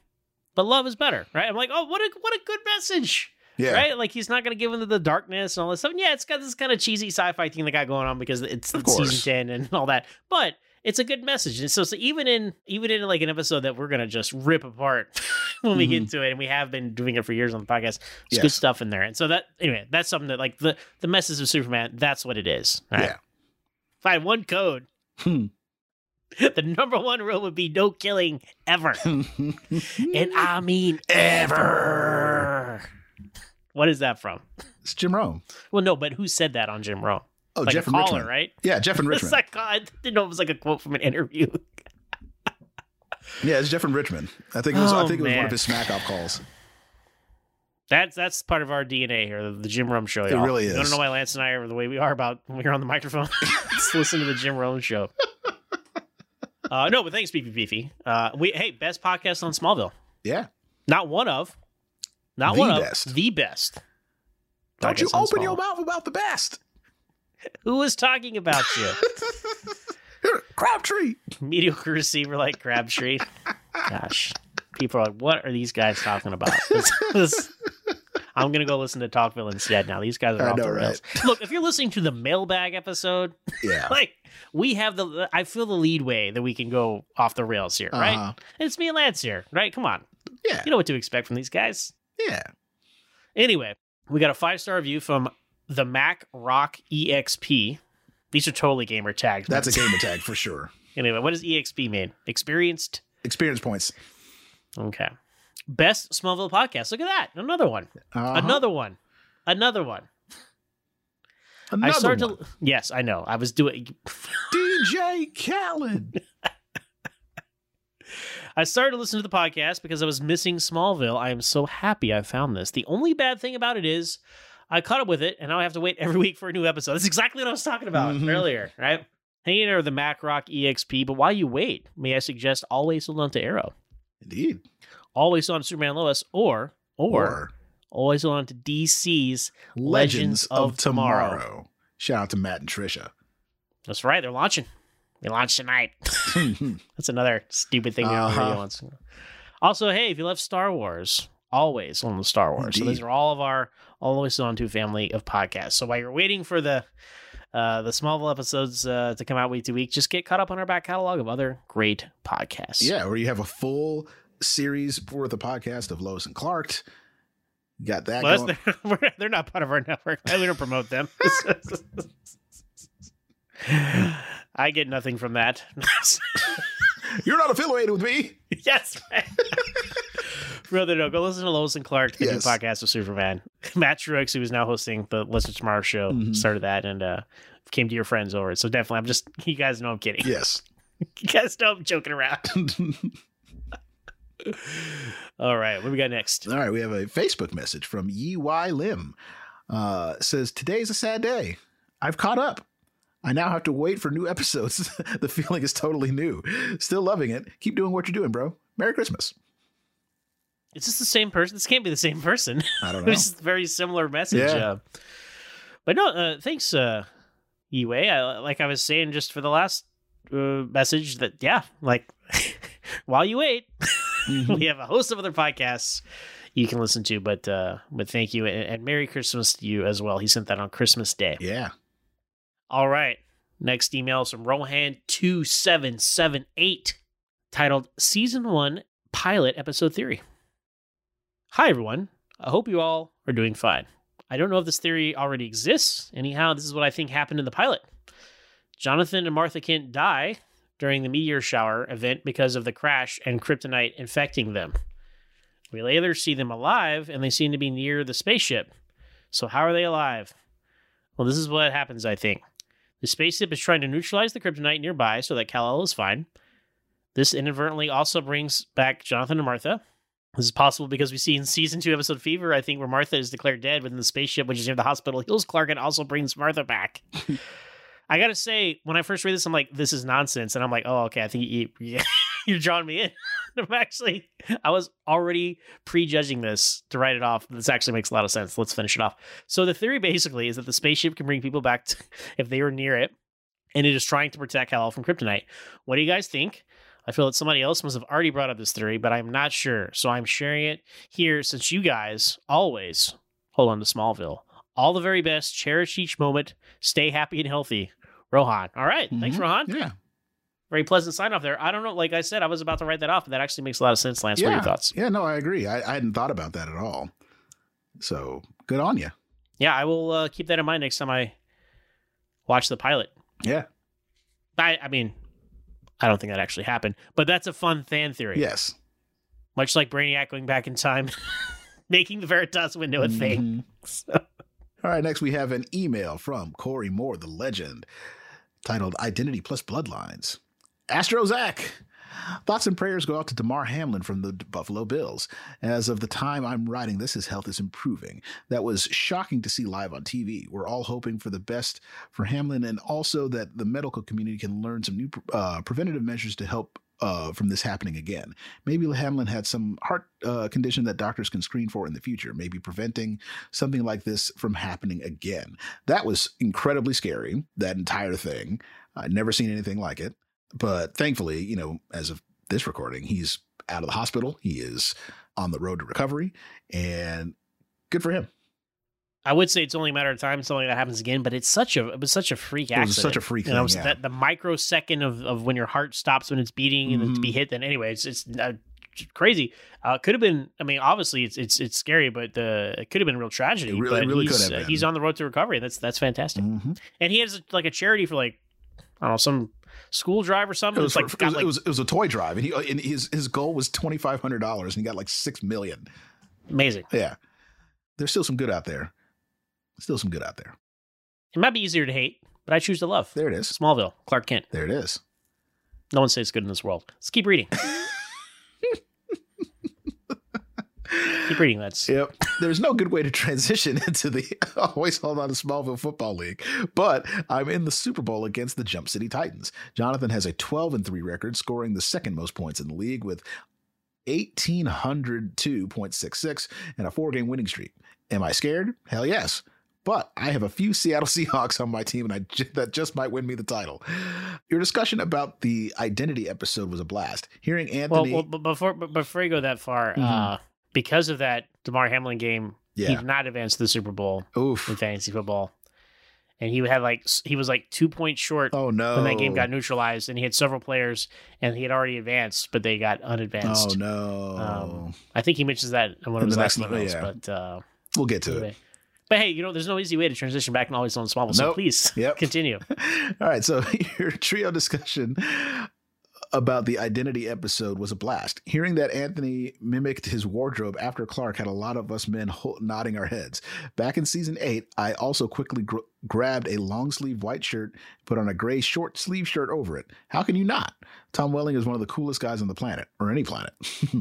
but love is better right i'm like oh what a what a good message yeah, right? Like he's not gonna give into the darkness and all this stuff. And yeah it's got this kind of cheesy sci-fi thing that got going on because it's, it's season 10 and [laughs] all that. But it's a good message. And so, so even in even in like an episode that we're gonna just rip apart [laughs] when we get Mhm. to it and we have been doing it for years on the podcast there's good stuff in there. And so that anyway that's something that like the the message of superman that's what it is. Right? Yeah. if i had one code. [laughs] Hmm. the number one rule would be no killing ever. And i mean ever what is that from it's Jim Rome. well, no, but who said that on Jim Rome? Oh, like Jeff a and caller, Richmond. right? Yeah, Jeff and [laughs] Richmond. like, I didn't know it was like a quote from an interview. yeah, it's Jeff and Richmond. I think it was. Oh, I think it was one of his smack off calls. That's that's part of our DNA here, the Jim Rome show. It y'all. really You don't know why Lance and I are the way we are about when we're on the microphone. [laughs] [laughs] Let's listen to the Jim Rome show. Uh, no, but thanks, Beefy Beefy. Uh, we hey, best podcast on Smallville. Yeah. Not one of, not The one best. of, the best. Don't you open your mouth about the best. [laughs] Who was talking about you? [laughs] Crabtree. Mediocre receiver like Crabtree. Gosh, people are like, what are these guys talking about? This- this- I'm gonna go listen to Talkville instead now. These guys are I off know, the rails. Look, if you're listening to the mailbag episode, [laughs] Yeah. like we have the, I feel the lead way that we can go off the rails here, right? Uh-huh. It's me and Lance here, right? Come on, Yeah. you know what to expect from these guys. Yeah. Anyway, we got a five star review from the Mac Rock EXP. These are totally gamer tags. That's a gamer tag for sure. [laughs] Anyway, what does EXP mean? Experienced. Experience points. Okay. Best Smallville podcast. Look at that. Another one. Uh-huh. Another one. Another one. Another I started one. to. Yes, I know. I was doing. [laughs] DJ Khaled. [laughs] I started to listen to the podcast because I was missing Smallville. I am so happy I found this. The only bad thing about it is I caught up with it, and now I have to wait every [laughs] week for a new episode. That's exactly what I was talking about Mhm. earlier, right? Hanging with the Mac Rock EXP, but while you wait, may I suggest always hold on to Arrow, Indeed. always on Superman Lois, or or, Or always hold on to DC's Legends of, Tomorrow. Tomorrow. Shout out to Matt and Trisha. That's right, they're launching. They launch tonight. [laughs] That's another stupid thing they on the Uh-huh. Also, hey, if you love Star Wars, always on the Star Wars. So these are all of our always on to family of podcasts. So while you're waiting for the uh, the Smallville episodes uh, to come out week to week, just get caught up on our back catalog of other great podcasts. yeah, where you have a full series worth of podcast of Lois and Clark. You got that Well, going. [laughs] they're, they're not part of our network. [laughs] We don't promote them. I get nothing from that. [laughs] You're not affiliated with me. [laughs] yes. Man. Brother, no, go listen to Lois and Clark, the Yes. new podcast of Superman. Matt Truex, who is now hosting the Listen Tomorrow show, Mhm. started that and uh, came to your friends over it. So definitely, I'm just, you guys know I'm kidding. Yes. [laughs] You guys know I'm joking around. All right, what do we got next? All right, we have a Facebook message from Yi Lim. Uh, says today's a sad day. I've caught up. I now have to wait for new episodes. [laughs] the feeling is totally new. Still loving it. Keep doing what you're doing, bro. Merry Christmas. Is this the same person? This can't be the same person. I don't [laughs] know. was a very similar message. Yeah. Uh, but no, uh, thanks, uh, Yiwei. I, like I was saying just for the last uh, message that, yeah, like [laughs] while you wait, Mhm. we have a host of other podcasts you can listen to. But uh, but thank you and, and Merry Christmas to you as well. He sent that on Christmas Day. Yeah. All right. Next email is from Rohan2778 titled Season 1 Pilot Episode Theory. Hi, everyone. I hope you all are doing fine. I don't know if this theory already exists. Anyhow, this is what I think happened in the pilot. Jonathan and Martha Kent die during the meteor shower event because of the crash and kryptonite infecting them. We later see them alive and they seem to be near the spaceship. So, how are they alive? Well, this is what happens, I think. The spaceship is trying to neutralize the kryptonite nearby so that Kal-El is fine. This inadvertently also brings back Jonathan and Martha. This is possible because we see in season two, episode Fever, I think, where Martha is declared dead within the spaceship, which is near the hospital, [laughs] heals Clark and also brings Martha back. [laughs] I gotta say, when I first read this, I'm like, this is nonsense. And I'm like, oh, okay, I think you, [laughs] you, you're drawing me in. [laughs] I'm actually, I was already prejudging this to write it off. This actually makes a lot of sense. Let's finish it off. So the theory basically is that the spaceship can bring people back [laughs] to, if they were near it, and it is trying to protect Kal-El from kryptonite. What do you guys think? I feel that somebody else must have already brought up this theory, but I'm not sure. So I'm sharing it here since you guys always hold on to Smallville. All the very best. Cherish each moment. Stay happy and healthy. Rohan. All right. Thanks, Mhm. Rohan. Yeah. Very pleasant sign off there. I don't know. Like I said, I was about to write that off, but that actually makes a lot of sense, Lance. What are your thoughts? Yeah, no, I agree. I, I hadn't thought about that at all. So good on you. Yeah, I will uh, keep that in mind next time I watch the pilot. Yeah. I, I mean, I don't think that actually happened, but that's a fun fan theory. Yes. Much like Brainiac going back in time, [laughs] making the Veritas window a thing. Mhm. All right, next we have an email from Corey Moore, the legend, titled Identity Plus Bloodlines. Astro Zach, Thoughts and prayers go out to Damar Hamlin from the Buffalo Bills. As of the time I'm writing this, his health is improving. That was shocking to see live on TV. We're all hoping for the best for Hamlin and also that the medical community can learn some new uh, preventative measures to help uh, from this happening again. Maybe Hamlin had some heart uh, condition that doctors can screen for in the future, maybe preventing something like this from happening again. That was incredibly scary, that entire thing. I'd never seen anything like it. But thankfully, you know, as of this recording, he's out of the hospital. He is on the road to recovery, and good for him. I would say it's only a matter of time something that happens again, but it's such a it was such a freak accident. It was such a freak You know, thing, yeah. that the microsecond of, of when your heart stops when it's beating and to be Mhm. hit. Then anyway, it's it's uh, crazy. Uh, could have been. I mean, obviously it's it's it's scary, but the it could have been a real tragedy. It really- but really could he's, have uh, been. he's on the road to recovery. That's that's fantastic. Mhm. And he has like a charity for like I don't know some school drive or It something. was, It's like it, was, like it was it was a toy drive, and he uh, and his his goal was twenty five hundred dollars, and he got like six million. amazing. Yeah, there's still some good out there. Still some good out there. It might be easier to hate, but I choose to love. There it is. Smallville, Clark Kent. There it is. No one says good in this world. Let's keep reading. [laughs] keep reading. That's Yep. There's no good way to transition [laughs] into the always hold on to Smallville Football League, but I'm in the Super Bowl against the Jump City Titans. Jonathan has a 12 and 3 record, scoring the second most points in the league with 1802.66 and a four game winning streak. Am I scared? Hell yes. But I have a few Seattle [laughs] Seahawks on my team, and I ju- that just might win me the title. Your discussion about the identity episode was a blast. Hearing Anthony, well. But before before you go that far, Mhm. uh, because of that Damar Hamlin game, he yeah, did not advance to the Super Bowl oof, in fantasy football, and he had like he was like two points short oh no, when that game got neutralized, and he had several players, and he had already advanced, but they got unadvanced. Oh no, Um, I think he mentions that in one In of his the last next emails, yeah. but. Uh, we'll get to it. But hey, you know, there's no easy way to transition back and always on small. So Nope. please Yep. continue. [laughs] All right, so [laughs] your trio discussion about the identity episode was a blast. Hearing that Anthony mimicked his wardrobe after Clark had a lot of us men ho- nodding our heads. Back in season eight, I also quickly gr- grabbed a long sleeve white shirt, put on a gray short sleeve shirt over it. How can you not? Tom Welling is one of the coolest guys on the planet, or any planet.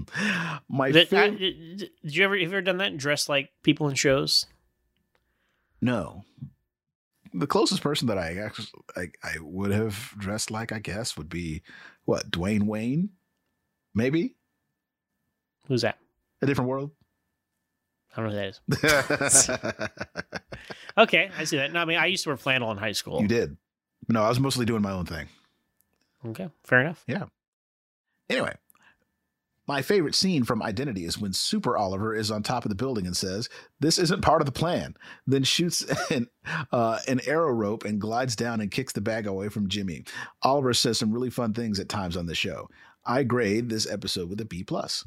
[laughs] My Did, I- favorite. did did you ever have you ever done that? And dress like people in shows? No. The closest person that I actually I, I would have dressed like, I guess, would be what Dwayne Wayne, maybe Who's that? a different world. I don't know who that is. [laughs] Okay, I see that. No, I mean, I used to wear flannel in high school. you did. No, I was mostly doing my own thing. Okay, fair enough. Yeah. Anyway, my favorite scene from Identity is when Super Oliver is on top of the building and says, "This isn't part of the plan." Then shoots [laughs] an uh, an arrow rope and glides down and kicks the bag away from Jimmy. Oliver says some really fun things at times on the show. I grade this episode with a B plus.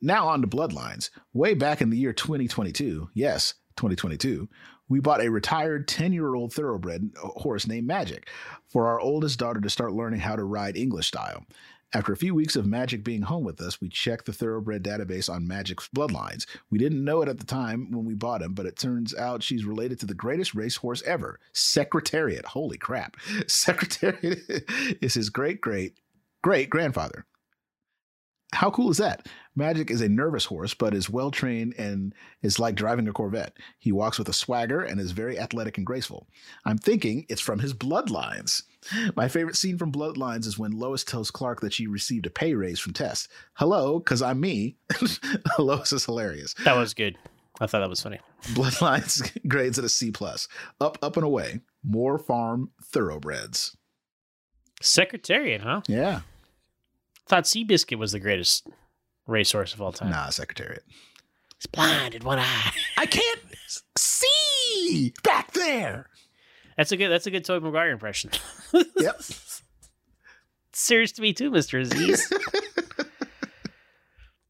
Now on to Bloodlines. Way back in the year 2022, yes, 2022, we bought a retired 10 year old thoroughbred horse named Magic for our oldest daughter to start learning how to ride English style. After a few weeks of Magic being home with us, we checked the thoroughbred database on Magic's bloodlines. We didn't know it at the time when we bought him, but it turns out she's related to the greatest racehorse ever, Secretariat. Holy crap. [laughs] Secretariat [laughs] is his great, great, great grandfather. How cool is that? Magic is a nervous horse, but is well trained and is like driving a Corvette. He walks with a swagger and is very athletic and graceful. I'm thinking it's from his bloodlines. My favorite scene from Bloodlines is when Lois tells Clark that she received a pay raise from Tess. Hello, because I'm me. [laughs] Lois is hilarious. That was good. I thought that was funny. Bloodlines [laughs] grades at a C plus. Up, up and away. More farm thoroughbreds. Secretariat, huh? Yeah. Thought Seabiscuit was the greatest racehorse of all time. Nah, Secretariat. He's blind in one eye. I can't see back there. That's a good. That's a good Tobey Maguire impression. [laughs] Yep. Serious to me too, Mister Aziz. [laughs]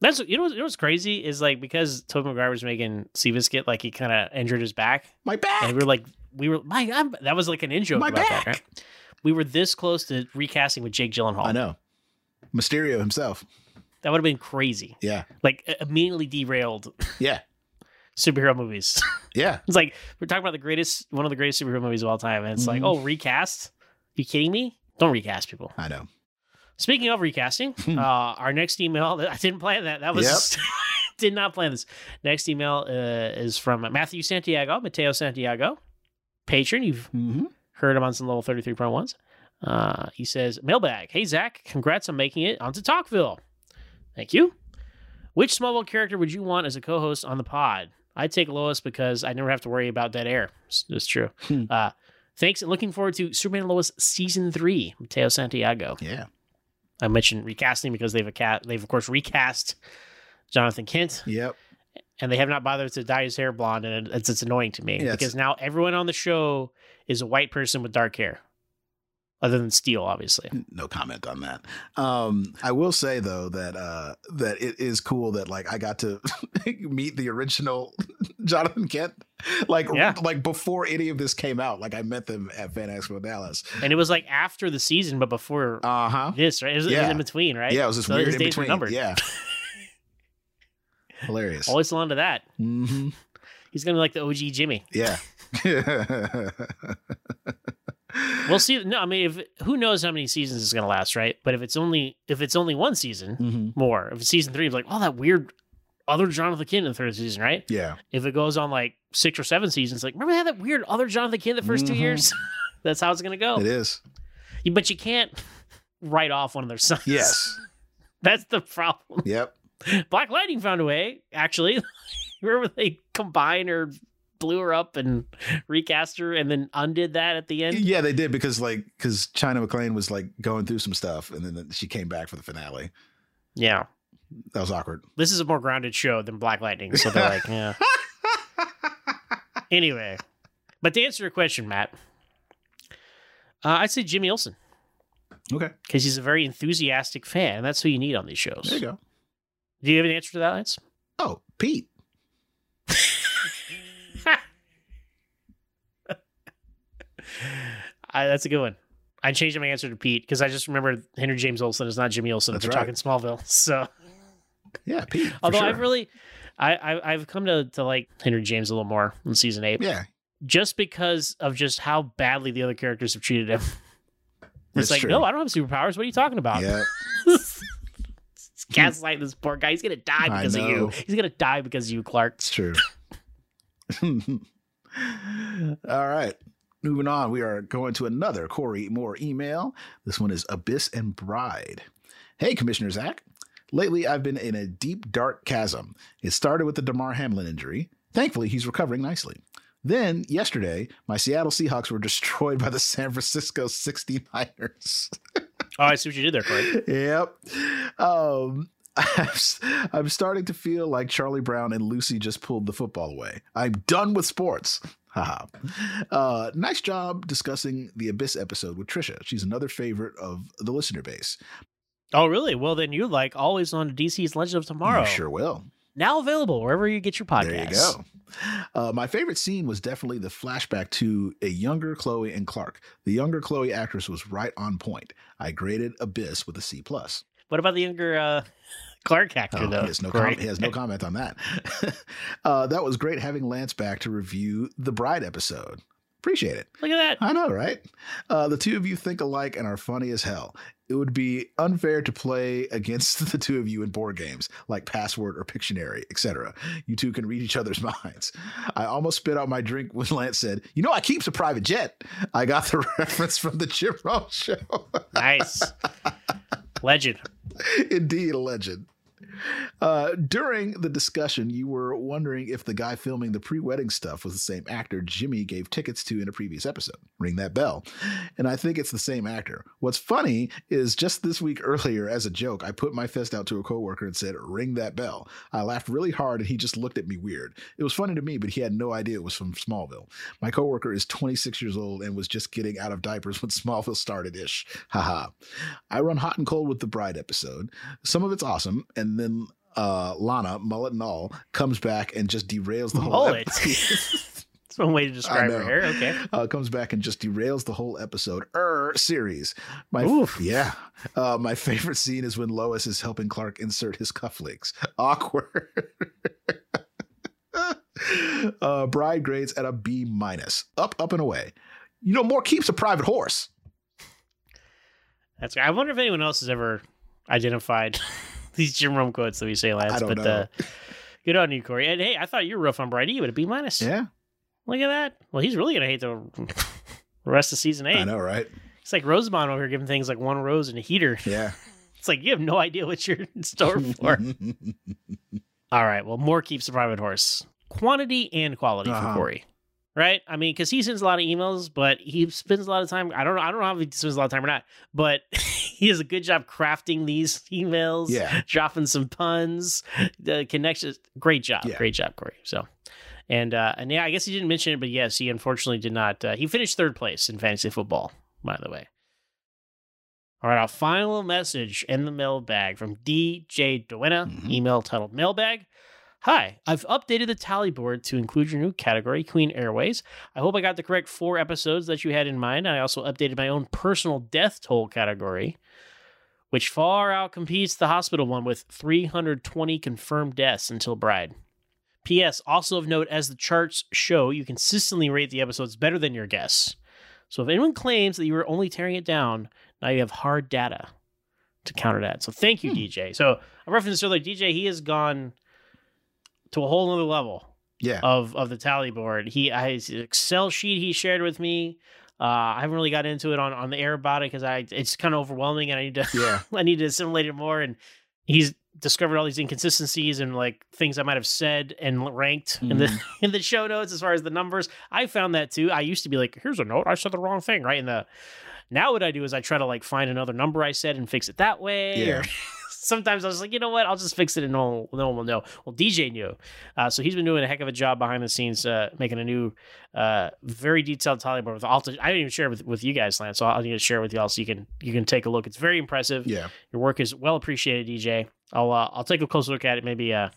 That's you know what- you know what's crazy is like because Tobey Maguire was making Seabiscuit like he kind of injured his back My back. and we were like we were my I'm, that was like an in joke My about that back. right? We were this close to recasting with Jake Gyllenhaal. I know. Mysterio himself. that would have been crazy. Yeah. Like immediately derailed Yeah. Superhero movies. [laughs] Yeah. it's like we're talking about the greatest one of the greatest superhero movies of all time, and it's like Mhm. oh recast. you kidding me? Don't recast people. I know. Speaking of recasting, [laughs] uh, our next email, [laughs] I didn't plan that. That was, did not plan this. Next email uh, is from Matthew Santiago, Mateo Santiago, patron. You've Mm-hmm. heard him on some level 33.1s. Uh, he says, Mailbag. Hey, Zach, congrats on making it onto Talkville. Thank you. Which Smallville character would you want as a co host on the pod? I'd take Lois because I never have to worry about dead air. It's, it's true. Hmm. Uh, thanks and looking forward to Superman and Lois season three, Mateo Santiago. Yeah. I mentioned recasting because they've a cat. They've of course recast Jonathan Kent, Yep. and they have not bothered to dye his hair blonde, and it's, it's annoying to me because now everyone on the show is a white person with dark hair, other than Steel, obviously. no comment on that. Um, I will say though that uh, that it is cool that like I got to [laughs] meet the original [laughs] Jonathan Kent, like Yeah. like before any of this came out. Like I met them at Fan Expo Dallas. And it was like after the season, but before Uh huh. this, right? It was, it was in between, right? Yeah, it was this So weird in between. numbered. Yeah. [laughs] Hilarious. Always on to that. hmm He's gonna be like the OG Jimmy. Yeah. We'll see. No, I mean, if who knows how many seasons it's gonna last, right? But if it's only if it's only one season, Mhm. more. If it's season three, it's like, oh, that weird other Jonathan Kent in the third season, right? Yeah. If it goes on like six or seven seasons, like remember they had that weird other Jonathan Kent the 1st two Mhm. years? [laughs] That's how it's gonna go. It is. But you can't write off one of their sons. Yes. [laughs] That's the problem. Yep. Black Lightning found a way, actually. [laughs] remember they combined or blew her up and [laughs] recast her and then undid that at the end? Yeah, they did because like because China McClain was like going through some stuff, and then she came back for the finale. Yeah. That was awkward. This is a more grounded show than Black Lightning, so they're like, yeah. [laughs] Anyway, but to answer your question, Matt, uh, I'd say Jimmy Olsen Okay, because he's a very enthusiastic fan, and that's who you need on these shows. there you go. Do you have an answer to that, Lance? Oh, Pete. I, that's a good one. I changed my answer to Pete because I just remembered Henry James Olsen is not Jimmy Olsen. That's we're right. talking Smallville. [laughs] So, Yeah, Pete. although sure. I've really, I, I I've come to to like Henry James a little more in season eight. yeah, just because of just how badly the other characters have treated him. [laughs] It's It's like, true. no, I don't have superpowers. What are you talking about? yeah. [laughs] Gaslight this poor guy. He's gonna die because of you. He's gonna die because of you, Clark. It's true. All right. Moving on, we are going to another Corey Moore email. This one is Abyss and Bride. Hey, Commissioner Zach. Lately, I've been in a deep, dark chasm. It started with the Damar Hamlin injury. Thankfully, he's recovering nicely. Then, yesterday, my Seattle Seahawks were [laughs] destroyed by the San Francisco 69ers. Oh, I see what you did there, Corey. [laughs] yep. Um, [laughs] I'm starting to feel like Charlie Brown and Lucy just pulled the football away. I'm done with sports. Uh, nice job discussing the Abyss episode with Trisha. She's another favorite of the listener base. Oh, really? Well, then you like always on DC's Legend of Tomorrow. You sure will. Now available wherever you get your podcasts. There you go. Uh, my favorite scene was definitely the flashback to a younger Chloe and Clark. The younger Chloe actress was right on point. I graded Abyss with a C plus. What about the younger uh, Clark actor, Oh, though? he has no com- he has no comment on that. [laughs] uh, that was great having Lance back to review the Bride episode. Appreciate it. Look at that. I know, right? Uh, the two of you think alike and are funny as hell. It would be unfair to play against [laughs] the two of you in board games like Password or Pictionary, etc. You two can read each other's [laughs] minds. I almost spit out my drink when Lance said, "You know, I keeps a private jet." I got the reference from the Jim Ross show. Nice. Legend. Indeed, a legend. Uh, during the discussion, you were wondering if the guy filming the pre wedding stuff was the same actor Jimmy gave tickets to in a previous episode. Ring that bell. And I think it's the same actor. What's funny is just this week earlier, as a joke, I put my fist out to a coworker and said, Ring that bell. I laughed really hard and he just looked at me weird. It was funny to me, but he had no idea it was from Smallville. My coworker is 26 years old and was just getting out of diapers when [laughs] Smallville started ish. Haha. I run hot and cold with the Bride episode. Some of it's awesome, and then uh, Lana, mullet and all, comes back and just derails the whole Mullet? [laughs] That's one way to [laughs] describe her hair. Okay. uh, comes back and just derails the whole episode er series. My Oof. yeah, uh, my favorite scene is when Lois is helping Clark insert his cufflinks. [laughs] Awkward. uh, bride grades at a B minus. Up, up and away. You know, more keeps a private horse. That's. I wonder if anyone else has ever identified these Jim Rome quotes that we say, Lance. I don't but know. Uh, good on you, Corey. And hey, I thought you were rough on Bride, but a B minus. Yeah, Look at that. Well, he's really gonna hate the [laughs] rest of season eight. I know, right? It's like Rosemont over here giving things like one rose and a heater. Yeah. [laughs] It's like you have no idea what you're in store for. [laughs] All right. Well, more keeps the private horse. Quantity and quality Uh-huh. for Corey. Right? I mean, because he sends a lot of emails, but he spends a lot of time. I don't know. I don't know if he spends a lot of time or not, but he does a good job crafting these emails. Yeah. dropping some puns, the connections. Great job, Yeah. great job, Corey. So, and uh, and yeah, I guess he didn't mention it, but yes, he unfortunately did not. Uh, he finished third place in fantasy football, by the way. All right, our final message in the mailbag from DJ Dueno, Mhm. email titled Mailbag. Hi, I've updated the tally board to include your new category, Queen Airways. I hope I got the correct four episodes that you had in mind. I also updated my own personal death toll category, which far outcompetes the hospital one with 320 confirmed deaths until Bride. P.S. Also of note, as the charts show, you consistently rate the episodes better than your guests. So if anyone claims that you were only tearing it down, now you have hard data to counter that. So thank you, hmm. DJ. So I referenced earlier, DJ, he has gone to a whole other level Yeah. of of the tally board. He has Excel sheet he shared with me. Uh, I haven't really got into it on, on the air about it because I it's kind of overwhelming and I need to Yeah. [laughs] I need to assimilate it more. And he's discovered all these inconsistencies and like things I might have said and ranked in the [laughs] in the show notes as far as the numbers. I found that too. I used to be like, here's a note, I said the wrong thing, right? In the now what I do is I try to like find another number I said and fix it that way. Yeah. Or [laughs] sometimes I was like, you know what, I'll just fix it and no one, no one will know. Well, DJ knew. Uh, so he's been doing a heck of a job behind the scenes, uh, making a new, uh, very detailed tally board with all. I didn't even share it with, with you guys, Lance. So I'll need to share it with y'all so you can you can take a look. It's very impressive. Yeah. Your work is well appreciated, DJ. I'll uh, I'll take a closer look at it. Maybe uh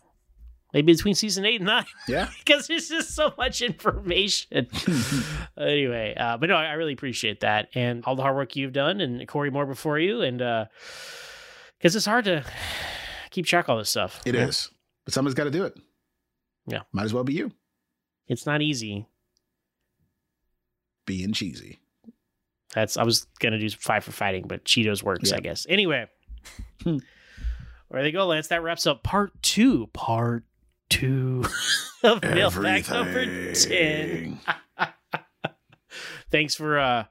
maybe between season eight and nine [laughs] Yeah. because there's just so much information. [laughs] anyway, uh, but no, I I really appreciate that and all the hard work you've done, and Corey Moore before you, and because it's hard to keep track of all this stuff. It is. But someone's got to do it. Yeah. Might as well be you. It's not easy. Being cheesy. That's I was gonna do five for fighting, but Cheetos works, Yeah. I guess. Anyway, Hmm. there they go, Lance. That wraps up part two. Part two of mailbag number ten. [laughs] Thanks for uh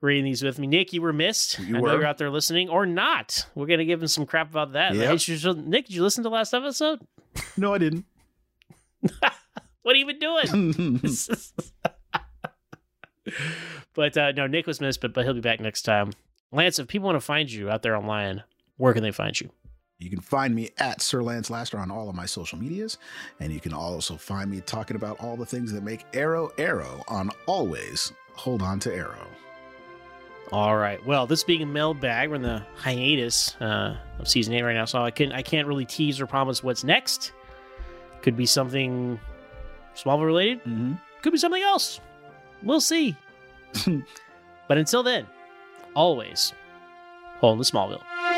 reading these with me. Nick, you were missed. You I know were. you're out there listening or not. We're gonna give him some crap about that. Yep. Hey, should- Nick, did you listen to the last episode? No, I didn't. [laughs] What have you been doing? [laughs] but uh no, Nick was missed, but but he'll be back next time. Lance, if people want to find you out there online, where can they find you? You can find me at Sir Lance Laster on all of my social medias. And you can also find me talking about all the things that make Arrow Arrow on Always Hold On to Arrow. All right. Well, this being a mailbag, we're in the hiatus uh, of season eight right now, so I can I can't really tease or promise what's next. Could be something Smallville related. Mm-hmm. Could be something else. We'll see. [laughs] but until then, always hold on to Smallville.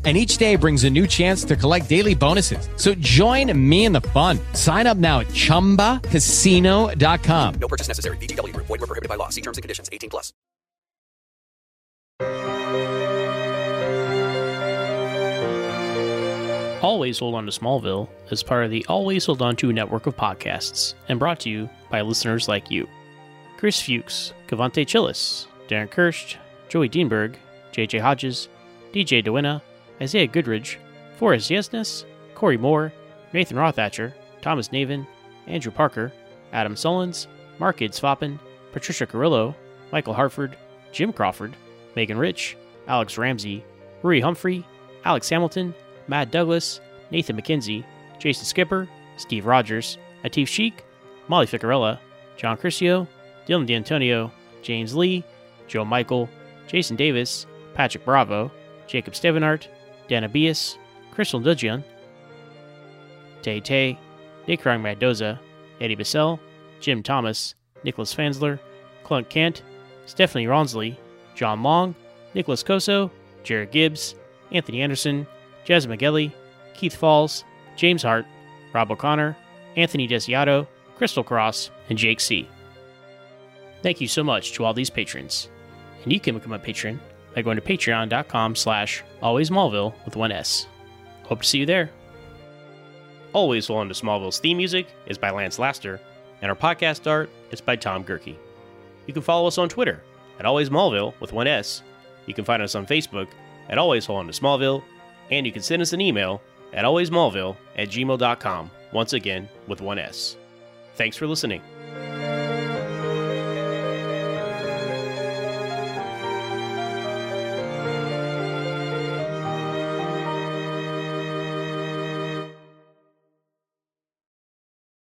And each day brings a new chance to collect daily bonuses. So join me in the fun. Sign up now at chumbacasino.com. No purchase necessary. VGW Group. Void were prohibited by law. See terms and conditions. 18 plus. Always Hold On to Smallville is part of the Always Hold On to network of podcasts and brought to you by listeners like you. Chris Fuchs, Cavante Chillis, Darren Kirsch, Joey Dienberg, JJ Hodges, DJ Dueno, Isaiah Goodridge, Forrest Yesness, Corey Moore, Nathan Rothatcher, Thomas Navin, Andrew Parker, Adam Sullins, Mark Idsfoppen, Patricia Carrillo, Michael Hartford, Jim Crawford, Megan Rich, Alex Ramsey, Rui Humphrey, Alex Hamilton, Matt Douglas, Nathan McKenzie, Jason Skipper, Steve Rogers, Atif Sheik, Molly Ficarella, John Criscio, Dylan D'Antonio, James Lee, Joe Michael, Jason Davis, Patrick Bravo, Jacob Stevenart, Dana Bias, Crystal Dudgeon, Tay Tay, Nick Rang Mendoza, Eddie Bissell, Jim Thomas, Nicholas Fansler, Clunk Kent, Stephanie Ronsley, John Long, Nicholas Coso, Jared Gibbs, Anthony Anderson, Jazz McGelly, Keith Falls, James Hart, Rob O'Connor, Anthony Desiato, Crystal Cross, and Jake C. Thank you so much to all these patrons. And you can become a patron by going to patreon.com slash alwaysmallville with one S. Hope to see you there. Always Hold On to Smallville's theme music is by Lance Laster, and our podcast art is by Tom Gerke. You can follow us on Twitter at Always Smallville with one S. You can find us on Facebook at Always to Smallville, and you can send us an email at alwaysmallville at gmail.com, once again with one S. Thanks for listening.